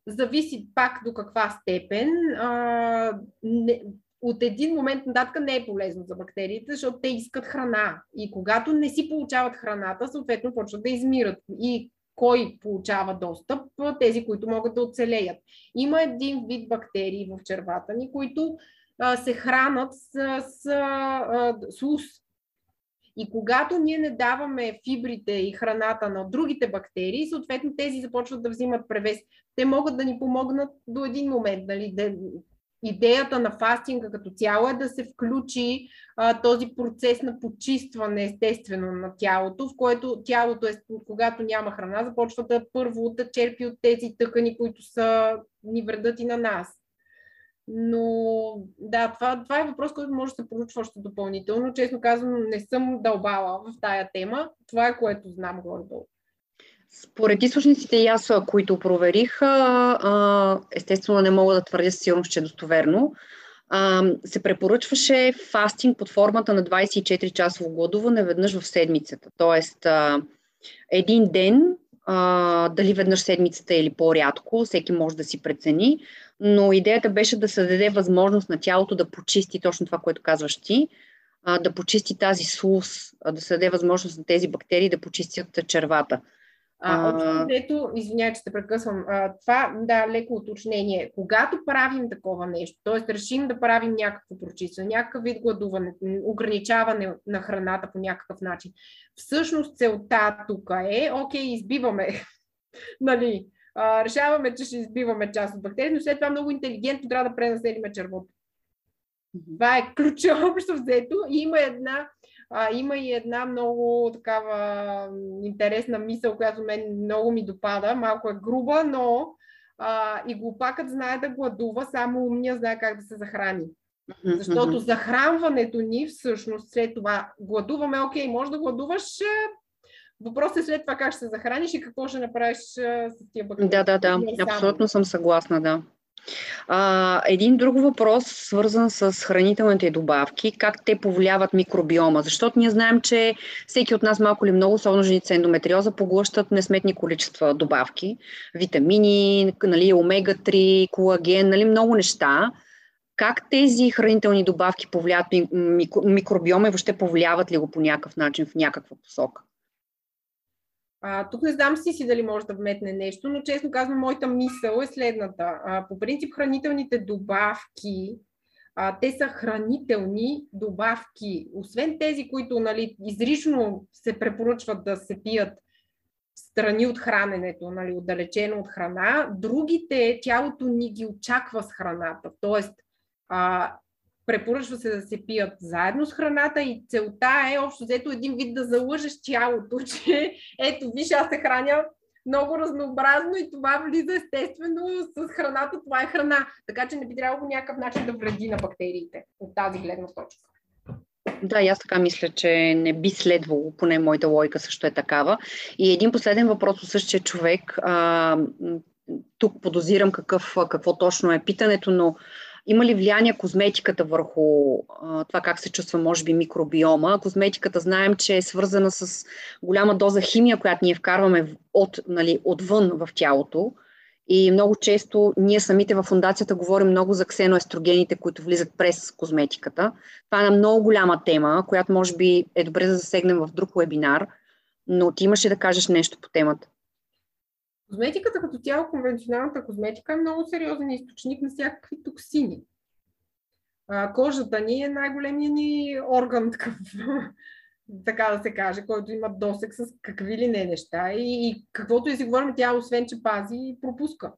зависи пак до каква степен. А, не, от един момент нататък не е полезно за бактериите, защото те искат храна. И когато не си получават храната, съответно почват да измират. И кой получава достъп? Тези, които могат да оцелеят. Има един вид бактерии в червата ни, които а, се хранат с, с, с, с ус И когато ние не даваме фибрите и храната на другите бактерии, съответно тези започват да взимат превес. Те могат да ни помогнат до един момент. Нали, идеята на фастинга като цяло е да се включи а, този процес на почистване естествено на тялото, в което тялото, е, когато няма храна, започва да първо да черпи от тези тъкани, които са, ни вредат и на нас. Но да, това, това е въпрос, който може да се проучва още допълнително. Честно казвам, не съм дълбала в тая тема. Това е което знам горе-долу. Според източниците и аз, които проверих, естествено не мога да твърдя сигурно, че е достоверно, се препоръчваше фастинг под формата на 24-часово гладуване веднъж в седмицата. Тоест, един ден, дали веднъж седмицата или по-рядко, всеки може да си прецени, но идеята беше да се даде възможност на тялото да почисти точно това, което казваш ти, да почисти тази слуз, да се даде възможност на тези бактерии да почистят червата. А, общо извинявай, че те прекъсвам, а, това, да, леко уточнение. Когато правим такова нещо, т.е. решим да правим някакво прочистване, някакъв вид гладуване, ограничаване на храната по някакъв начин, всъщност целта тук е, окей, избиваме, нали, а, решаваме, че ще избиваме част от бактерии, но след това много интелигентно трябва да пренаселиме червото. Това е ключа общо взето. И има една а, има и една много такава интересна мисъл, която мен много ми допада. Малко е груба, но а, и глупакът знае да гладува, само умния знае как да се захрани. Защото захранването ни всъщност след това гладуваме, окей, може да гладуваш, въпросът е след това как ще се захраниш и какво ще направиш с тия бактерии. Да, да, да, абсолютно съм съгласна, да. А, един друг въпрос, свързан с хранителните добавки, как те повлияват микробиома, защото ние знаем, че всеки от нас малко или много, особено женица ендометриоза, поглъщат несметни количества добавки, витамини, нали, омега-3, колаген, нали, много неща. Как тези хранителни добавки повлияват микробиома и въобще повлияват ли го по някакъв начин, в някаква посока? А, тук не знам си си дали може да вметне нещо, но честно казвам, моята мисъл е следната. А, по принцип, хранителните добавки, а, те са хранителни добавки. Освен тези, които нали, изрично се препоръчват да се пият страни от храненето, нали, отдалечено от храна, другите тялото ни ги очаква с храната. Тоест, а, Препоръчва се да се пият заедно с храната и целта е общо взето един вид да залъжеш тялото, че ето виж, аз се храня много разнообразно и това влиза естествено с храната, това е храна. Така че не би трябвало по някакъв начин да вреди на бактериите от тази гледна точка. Да, аз така мисля, че не би следвало, поне моята логика също е такава. И един последен въпрос от същия човек. А, тук подозирам какъв, какво точно е питането, но има ли влияние козметиката върху а, това как се чувства, може би, микробиома? Козметиката знаем, че е свързана с голяма доза химия, която ние вкарваме от, нали, отвън в тялото. И много често ние самите в фундацията говорим много за ксеноестрогените, които влизат през козметиката. Това е една много голяма тема, която може би е добре да засегнем в друг вебинар, но ти имаше да кажеш нещо по темата. Козметиката като цяло, конвенционалната козметика е много сериозен източник на всякакви токсини. А, кожата ни е най-големият ни орган, такъв, така да се каже, който има досек с какви ли не неща. И, и каквото и си говорим, тя освен, че пази, пропуска.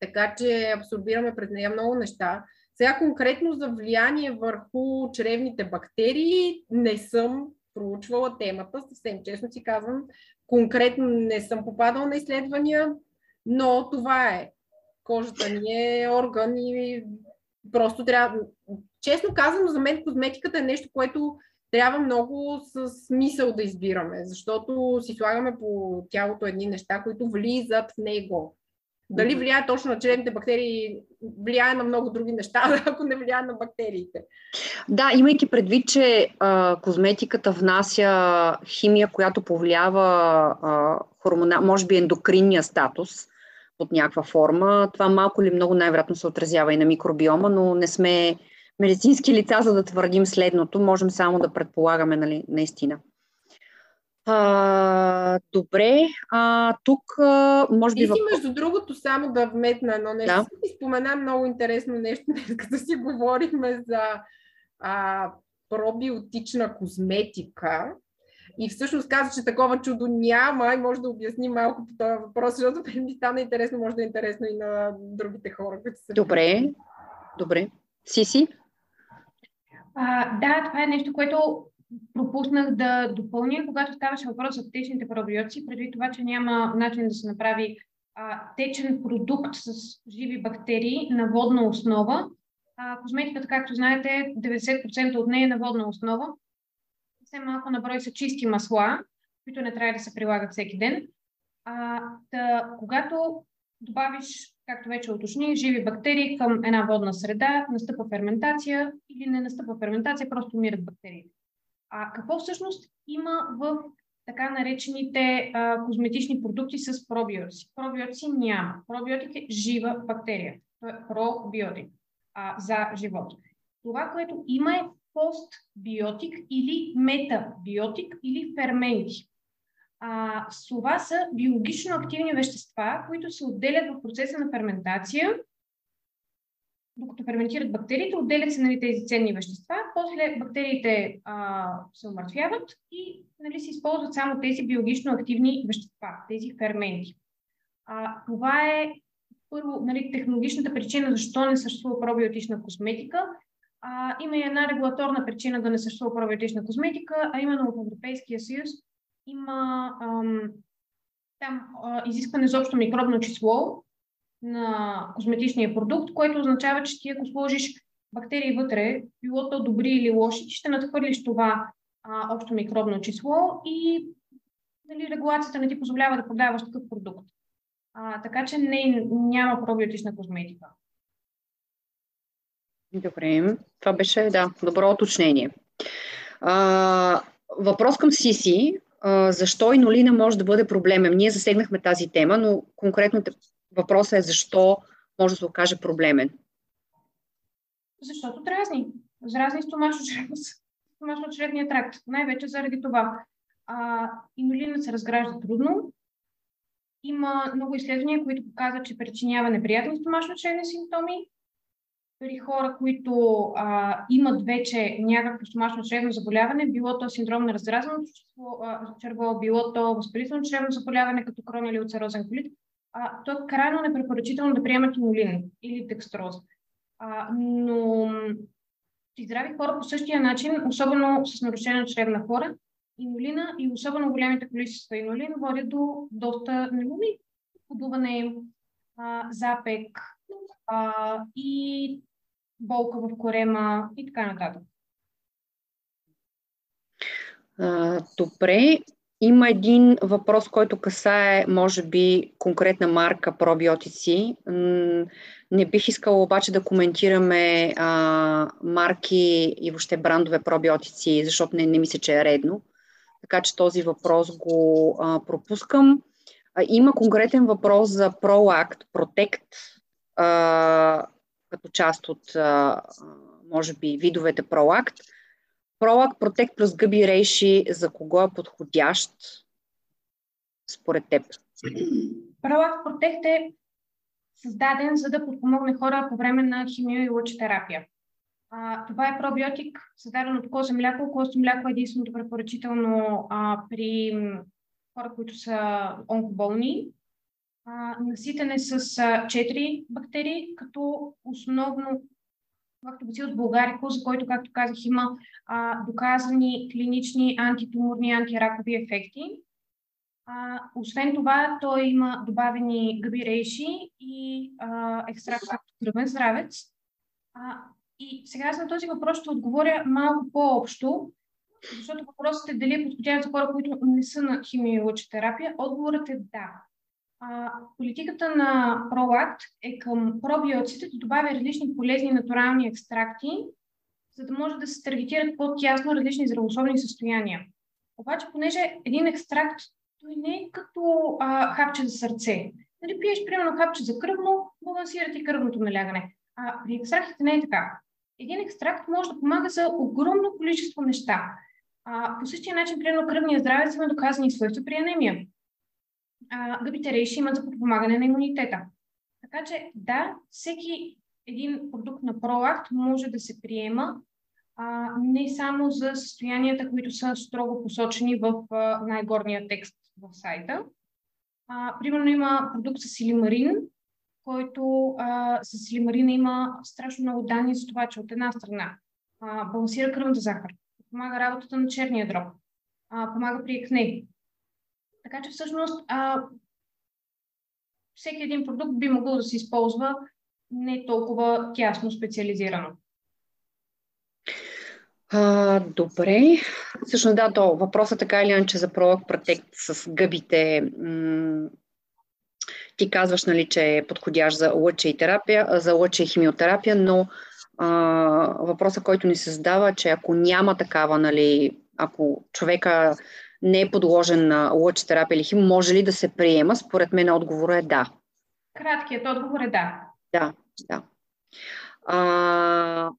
Така че абсорбираме пред нея много неща. Сега конкретно за влияние върху чревните бактерии не съм проучвала темата, съвсем честно си казвам, конкретно не съм попадала на изследвания, но това е. Кожата ни е орган и просто трябва... Честно казано, за мен козметиката е нещо, което трябва много с смисъл да избираме, защото си слагаме по тялото едни неща, които влизат в него. Дали влияе точно на чревните бактерии, влияе на много други неща, ако не влияе на бактериите. Да, имайки предвид, че а, козметиката внася химия, която повлиява а, хормона, може би ендокринния статус под някаква форма, това малко или много най-вероятно се отразява и на микробиома, но не сме медицински лица, за да твърдим следното. Можем само да предполагаме, нали, наистина. А, добре, а, тук а, може би... Ти си, между другото, само да вметна едно нещо. Да. Си спомена много интересно нещо, като си говорихме за а, пробиотична козметика. И всъщност каза, че такова чудо няма и може да обясни малко по този въпрос, защото ми стана интересно, може да е интересно и на другите хора, които са. Добре, добре. Сиси? А, да, това е нещо, което пропуснах да допълня, когато ставаше въпрос за течните пробиотици, преди това, че няма начин да се направи а, течен продукт с живи бактерии на водна основа. А, козметиката, както знаете, 90% от нея е на водна основа. Все малко на брой са чисти масла, които не трябва да се прилагат всеки ден. А, да, когато добавиш, както вече уточни, живи бактерии към една водна среда, настъпва ферментация или не настъпва ферментация, просто умират бактериите. А какво всъщност има в така наречените а, козметични продукти с пробиотици? Пробиотици няма. Пробиотик е жива бактерия. Това е пробиотик а, за живот. Това, което има е постбиотик или метабиотик или ферменти. А, това са биологично активни вещества, които се отделят в процеса на ферментация докато ферментират бактериите, отделят се нали, тези ценни вещества, после бактериите а, се умъртвяват и нали, се използват само тези биологично активни вещества, тези ферменти. А, това е първо нали, технологичната причина защо не съществува пробиотична косметика. А, има и една регулаторна причина да не съществува пробиотична косметика, а именно в Европейския съюз има ам, там а, изискване за общо микробно число, на козметичния продукт, което означава, че ти ако сложиш бактерии вътре, било то добри или лоши, ще надхвърлиш това а, общо микробно число и нали, регулацията не ти позволява да продаваш такъв продукт. А, така че не, няма пробиотична козметика. Добре, това беше да, добро уточнение. А, въпрос към Сиси. А, защо инолина може да бъде проблемен? Ние засегнахме тази тема, но конкретно Въпросът е защо може да се окаже проблемен. Защото дразни. Дразни стомашно-чревния тракт. Най-вече заради това. А, инулина се разгражда трудно. Има много изследвания, които показват, че причинява неприятни стомашно-чревни симптоми. При хора, които а, имат вече някакво стомашно-чревно заболяване, било то синдром на раздразненото черво, било то възпалително чревно заболяване, като крон или улцерозен колит, а, то е крайно непрепоръчително да приемат инолин или декстроза. А, но при здрави хора по същия начин, особено с нарушена чревна хора, инолина и особено големите количества инолин водят до доста нелюби, подуване, а, запек а, и болка в корема и така нататък. А, добре, има един въпрос, който касае, може би, конкретна марка пробиотици. Не бих искала обаче да коментираме а, марки и въобще брандове пробиотици, защото не, не мисля, че е редно. Така че този въпрос го а, пропускам. А, има конкретен въпрос за ProAct Protect, а, като част от, а, може би, видовете ProAct. Пролак Протект плюс гъби рейши за кого е подходящ според теб? Пролак Протект е създаден за да подпомогне хора по време на химио и лъчетерапия. А, това е пробиотик, създаден от козе мляко. Козе мляко е единственото препоръчително а, при хора, които са онкоболни. А, наситен е с а, 4 бактерии, като основно лактобацилус булгарико, за който, както казах, има а, доказани клинични антитуморни, антиракови ефекти. А, освен това, той има добавени габирейши и екстракт от кръвен здравец. А, и сега на този въпрос ще отговоря малко по-общо, защото въпросът е дали е подходящ за хора, които не са на химиолъчетерапия. Отговорът е да. А, политиката на ProAct е към пробиотиците да добавя различни полезни натурални екстракти, за да може да се таргетират по-тясно различни здравословни състояния. Обаче, понеже един екстракт той не е като а, хапче за сърце. Нали, пиеш, примерно, хапче за кръвно, балансира ти кръвното налягане. А при екстрактите не е така. Един екстракт може да помага за огромно количество неща. А, по същия начин, примерно, кръвния здравец има доказани свойства при анемия гъбите рейши имат за подпомагане на имунитета. Така че да, всеки един продукт на ProAct може да се приема а, не само за състоянията, които са строго посочени в а, най-горния текст в сайта. А, примерно има продукт с силимарин, който а, с силимарина има страшно много данни за това, че от една страна а, балансира кръвната захар, помага работата на черния дроб, а, помага при екне. Така че всъщност а, всеки един продукт би могъл да се използва не толкова тясно специализирано. А, добре. Всъщност да, то въпросът така или иначе за Prolog Protect с гъбите. М- ти казваш, нали, че е подходящ за лъче и терапия, за лъче и химиотерапия, но а, въпросът, който ни се задава, че ако няма такава, нали, ако човека не е подложен на лъче терапия или хим, може ли да се приема? Според мен отговорът е да. Краткият отговор е да. Да, да. А,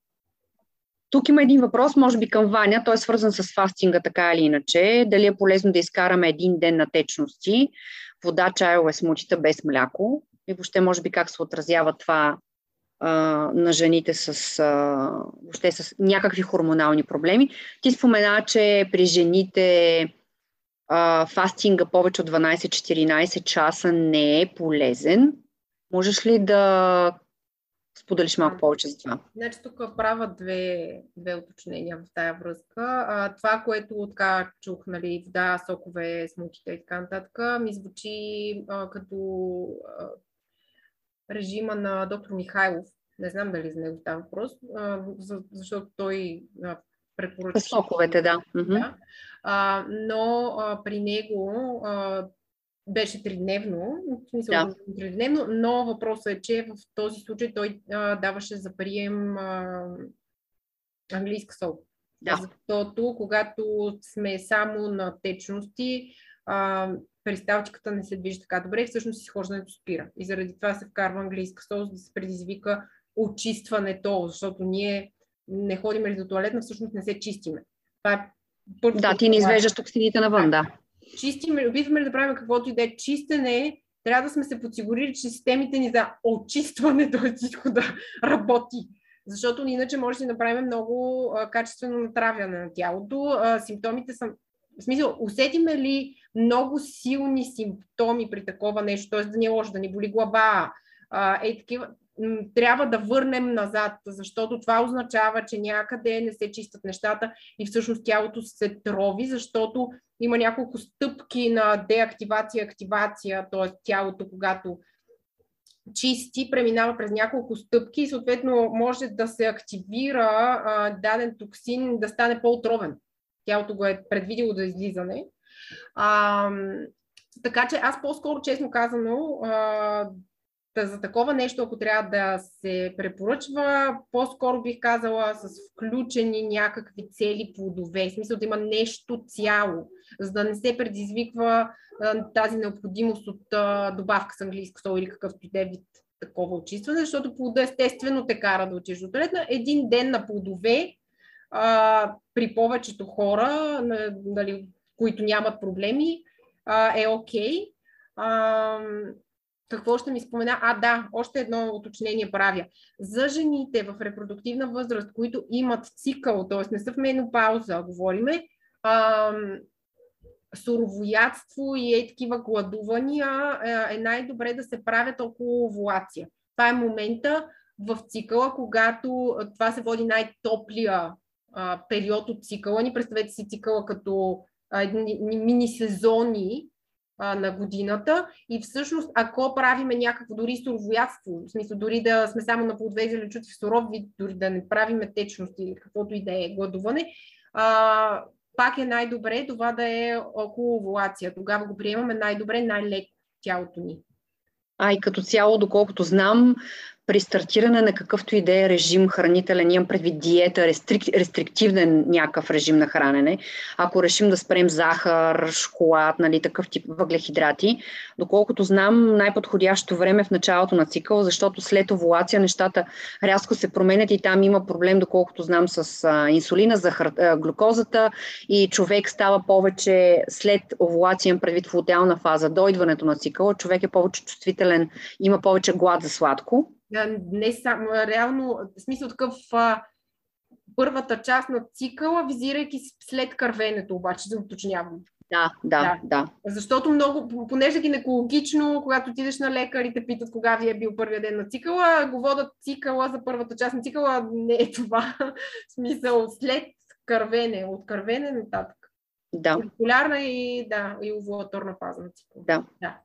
тук има един въпрос, може би към Ваня, той е свързан с фастинга така или иначе. Дали е полезно да изкараме един ден на течности, вода, чайове, смутита без мляко и въобще може би как се отразява това а, на жените с, а, въобще с някакви хормонални проблеми. Ти спомена, че при жените а, фастинга повече от 12-14 часа не е полезен. Можеш ли да споделиш малко повече за това. Значи тук правя две, две уточнения в тая връзка. А, това, което така чух, нали, вода, сокове, смутите и така нататък, ми звучи а, като а, режима на доктор Михайлов. Не знам дали за него става въпрос, а, за, защото той а, препоръчва. Соковете, да. да. А, но а, при него а, беше тридневно, в смисъл да. тридневно, но въпросът е, че в този случай той а, даваше за прием а, английска сол. Да. Защото когато сме само на течности, а, перисталчиката не се движи така добре и всъщност изхождането спира. И заради това се вкарва английска сол, за да се предизвика очистването, защото ние не ходим ли до туалетна, всъщност не се чистиме. Това е да, ти не извеждаш токсините навън, да чистим, опитваме да правим каквото и да е чистене, трябва да сме се подсигурили, че системите ни за очистване, т.е. всичко да работи. Защото иначе може да направим много а, качествено натравяне на тялото. А, симптомите са. В смисъл, усетиме ли много силни симптоми при такова нещо, т.е. да ни е лошо, да ни боли глава, а, е такива, трябва да върнем назад, защото това означава, че някъде не се чистят нещата и всъщност тялото се трови, защото има няколко стъпки на деактивация, активация, т.е. тялото, когато чисти, преминава през няколко стъпки и съответно може да се активира а, даден токсин да стане по-отровен. Тялото го е предвидило за излизане. А, така че аз по-скоро, честно казано, а, Та за такова нещо, ако трябва да се препоръчва, по-скоро бих казала с включени някакви цели плодове, в смисъл да има нещо цяло, за да не се предизвиква тази необходимост от добавка с английска сол или какъвто и да е вид такова очистване, защото плода естествено те кара да отидеш до туалетна. Един ден на плодове а, при повечето хора, нали, които нямат проблеми, а, е окей. Okay какво ще ми спомена? А, да, още едно уточнение правя. За жените в репродуктивна възраст, които имат цикъл, т.е. не са в менопауза, говориме, ам, суровоядство и е такива гладувания, е най-добре да се правят около овулация. Това е момента в цикъла, когато това се води най-топлия а, период от цикъла ни. Представете си цикъла като а, мини сезони, а, на годината и всъщност ако правиме някакво дори суровоядство, в смисъл дори да сме само на плодове и зеленчуци в суров вид, дори да не правиме течност или каквото и да е гладуване, а, пак е най-добре това да е около овулация. Тогава го приемаме най-добре, най-леко тялото ни. А и като цяло, доколкото знам, при стартиране на какъвто и да е режим хранителен, имам предвид диета, рестрик, рестриктивен някакъв режим на хранене, ако решим да спрем захар, шоколад, нали, такъв тип въглехидрати, доколкото знам, най-подходящо време е в началото на цикъл, защото след овулация нещата рязко се променят и там има проблем, доколкото знам, с а, инсулина, захар, а, глюкозата и човек става повече след овулация, предвид в лутеална фаза, до идването на цикъла, човек е повече чувствителен, има повече глад за сладко не само, реално, в смисъл такъв, първата част на цикъла, визирайки след кървенето, обаче, да уточнявам. Да, да, да, да. Защото много, понеже гинекологично, когато отидеш на лекар и те питат кога ви е бил първия ден на цикъла, го водят цикъла за първата част на цикъла, не е това. смисъл, след кървене, от кървене нататък. Да. Популярна и, да, и овулаторна фаза на цикъла. Да. да.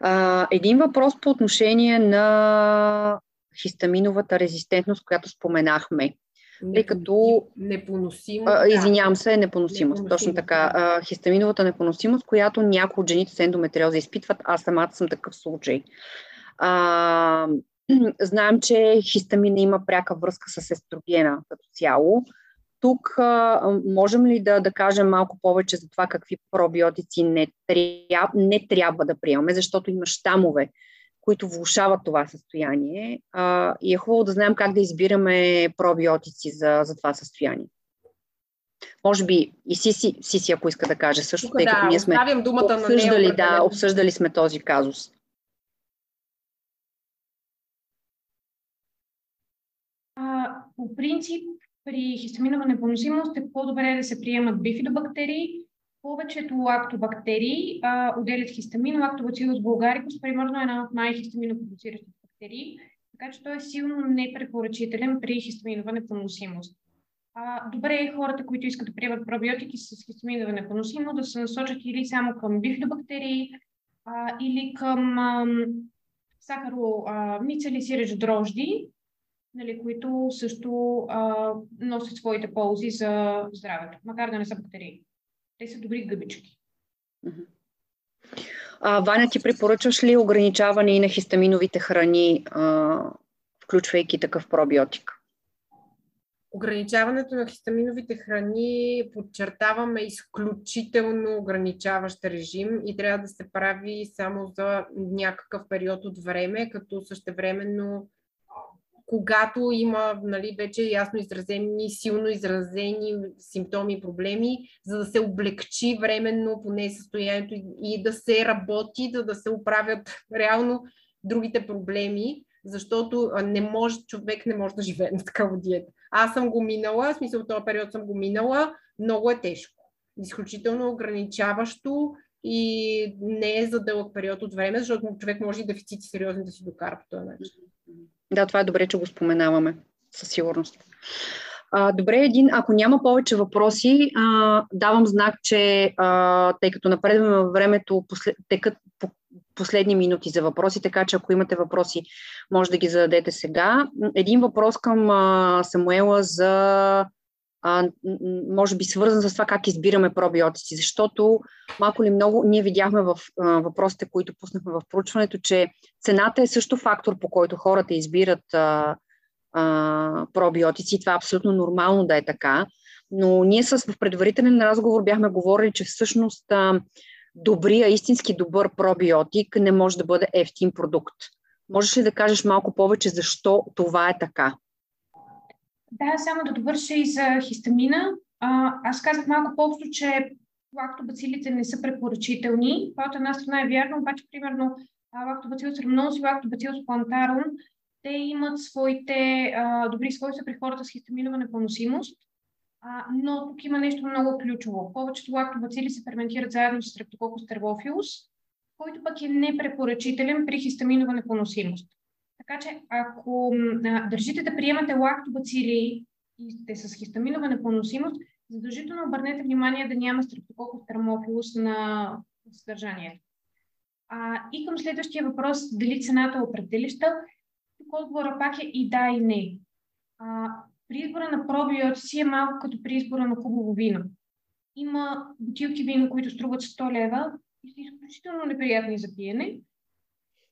А, един въпрос по отношение на хистаминовата резистентност, която споменахме. Тъй като... Непоносимо. А, извинявам се, непоносимост. Точно така. А, хистаминовата непоносимост, която някои от жените с ендометриоза изпитват. Аз самата съм такъв случай. А, знаем, че хистамина има пряка връзка с естрогена като цяло. Тук а, можем ли да, да кажем малко повече за това какви пробиотици не, тряб, не трябва да приемаме, защото има щамове, които влушават това състояние а, и е хубаво да знаем как да избираме пробиотици за, за това състояние. Може би и Сиси, Сиси ако иска да каже също, Тук, тъй като да, ние сме думата обсъждали, на да, обсъждали сме този казус. А, по принцип, при хистаминова непоносимост е по-добре да се приемат бифидобактерии, повечето лактобактерии а, отделят хистамин. Лактобацилус булгарикус, примерно, е една от най-хистаминопродуциращите бактерии, така че той е силно непрепоръчителен при хистаминова непоносимост. А, добре е хората, които искат да приемат пробиотики с хистаминова непоносимост, да се насочат или само към бифидобактерии, а, или към сахаро, мицели, сиреч дрожди, нали, които също а, носят своите ползи за здравето, макар да не са бактерии. Те са добри гъбички. А, Ваня, ти препоръчваш ли ограничаване и на хистаминовите храни, а, включвайки такъв пробиотик? Ограничаването на хистаминовите храни подчертаваме изключително ограничаващ режим и трябва да се прави само за някакъв период от време, като същевременно когато има нали, вече ясно изразени, силно изразени симптоми и проблеми, за да се облегчи временно поне състоянието и да се работи, за да се оправят реално другите проблеми, защото не може, човек не може да живее на такава диета. Аз съм го минала, в смисъл този период съм го минала, много е тежко. Изключително ограничаващо и не е за дълъг период от време, защото човек може и дефицити сериозни да си докара по този начин. Да, това е добре, че го споменаваме, със сигурност. А, добре, един, ако няма повече въпроси, а, давам знак, че а, тъй като напредваме във времето, послед, текат по, последни минути за въпроси, така че ако имате въпроси, може да ги зададете сега. Един въпрос към а, Самуела за а, може би свързан с това как избираме пробиотици, защото малко ли много ние видяхме в а, въпросите, които пуснахме в проучването, че цената е също фактор, по който хората избират а, а, пробиотици. Това е абсолютно нормално да е така. Но ние с в предварителен разговор бяхме говорили, че всъщност а, добрия, истински добър пробиотик не може да бъде ефтин продукт. Можеш ли да кажеш малко повече защо това е така? Да, само да довърша и за хистамина. А, аз казах малко по-общо, че лактобацилите не са препоръчителни. Това от една страна е вярно, обаче, примерно, лактобацилус ремнос и лактобацилус плантарум, те имат своите а, добри свойства при хората с хистаминова непоносимост, а, но тук има нещо много ключово. Повечето лактобацили се ферментират заедно с Streptococcus terbophilus, който пък е непрепоръчителен при хистаминова непоносимост. Така че ако а, държите да приемате лактобацили и сте с хистаминова непоносимост, задължително обърнете внимание да няма стрептококус термофилус на съдържанието. А, и към следващия въпрос, дали цената е определища, тук отговора пак е и да, и не. А, при избора на пробиотици е малко като при избора на хубаво вино. Има бутилки вино, които струват 100 лева и са изключително неприятни за пиене.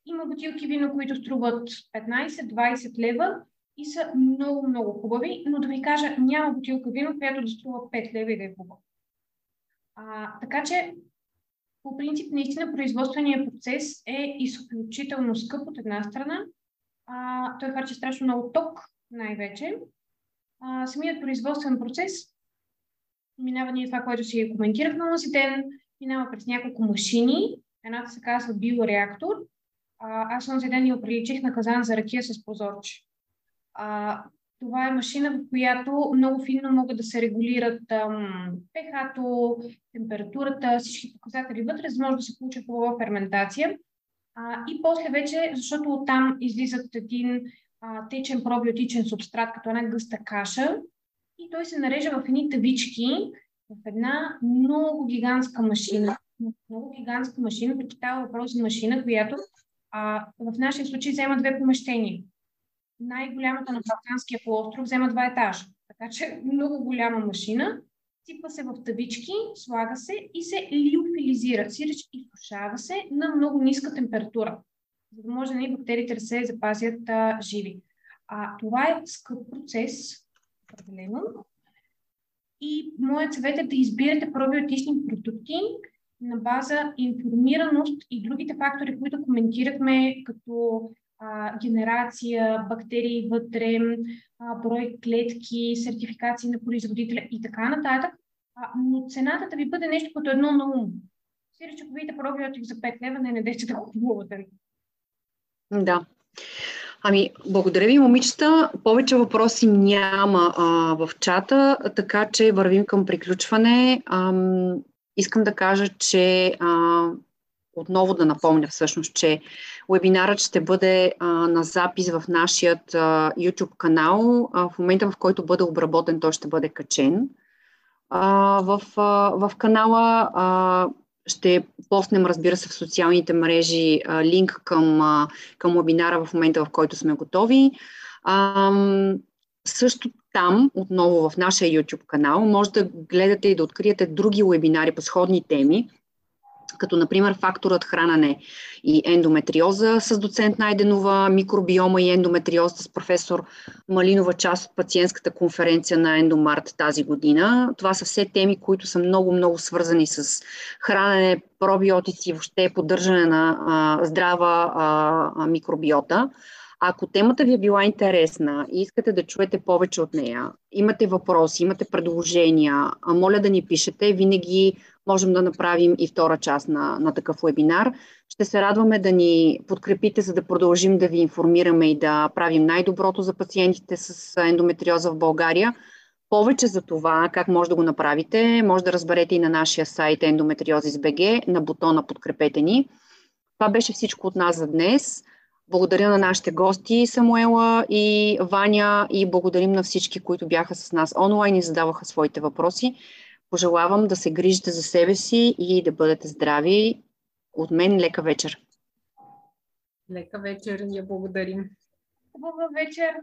Има бутилки вино, които струват 15-20 лева и са много, много хубави, но да ви кажа, няма бутилка вино, която да струва 5 лева и да е хубава. Така че, по принцип, наистина производственият процес е изключително скъп от една страна. А, той харчи страшно много ток, най-вече. А, самият производствен процес минава ние това, което си коментирахме на този ден, минава през няколко машини. Едната се казва биореактор, а, аз този ден ни оприличих на казан за ракия с позорче. А, Това е машина, в която много финно могат да се регулират pH-то, температурата, всички показатели вътре, за може да се получи хубава ферментация. А, и после вече, защото оттам излизат един а, течен пробиотичен субстрат, като една гъста каша, и той се нарежа в едни тавички, в една много гигантска машина. Много гигантска машина, тук става въпрос за машина, която а, в нашия случай взема две помещения. Най-голямата на Балканския полуостров взема два етажа. Така че много голяма машина. Сипва се в тавички, слага се и се лиофилизира, сиреч изсушава се на много ниска температура, за да може нали, бактериите да се запазят а, живи. А, това е скъп процес, определено. И моят съвет е да избирате пробиотични продукти на база информираност и другите фактори, които коментирахме, като а, генерация, бактерии вътре, а, брой клетки, сертификации на производителя и така нататък. А, но цената да ви бъде нещо като едно на ум. Видите пробиотик за 5 лева, не надежте да купувате. Да. Ами, благодаря ви, момичета. Повече въпроси няма а, в чата, така че вървим към приключване. Ам, искам да кажа, че а, отново да напомня всъщност, че вебинарът ще бъде а, на запис в нашия YouTube канал. А, в момента, в който бъде обработен, той ще бъде качен. А, в, а, в канала а, ще постнем, разбира се, в социалните мрежи а, линк към, а, към вебинара в момента, в който сме готови. А, също там, отново в нашия YouTube канал, може да гледате и да откриете други вебинари по сходни теми, като например факторът хранане и ендометриоза с доцент Найденова, микробиома и ендометриоза с професор Малинова, част от пациентската конференция на Ендомарт тази година. Това са все теми, които са много-много свързани с хранене, пробиотици, въобще поддържане на а, здрава а, микробиота. Ако темата ви е била интересна и искате да чуете повече от нея, имате въпроси, имате предложения, моля да ни пишете. Винаги можем да направим и втора част на, на такъв вебинар. Ще се радваме да ни подкрепите, за да продължим да ви информираме и да правим най-доброто за пациентите с ендометриоза в България. Повече за това, как може да го направите, може да разберете и на нашия сайт endometriosis.bg на бутона Подкрепете ни. Това беше всичко от нас за днес. Благодаря на нашите гости Самуела и Ваня и благодарим на всички, които бяха с нас онлайн и задаваха своите въпроси. Пожелавам да се грижите за себе си и да бъдете здрави. От мен лека вечер. Лека вечер, ние благодарим. Хубава вечер.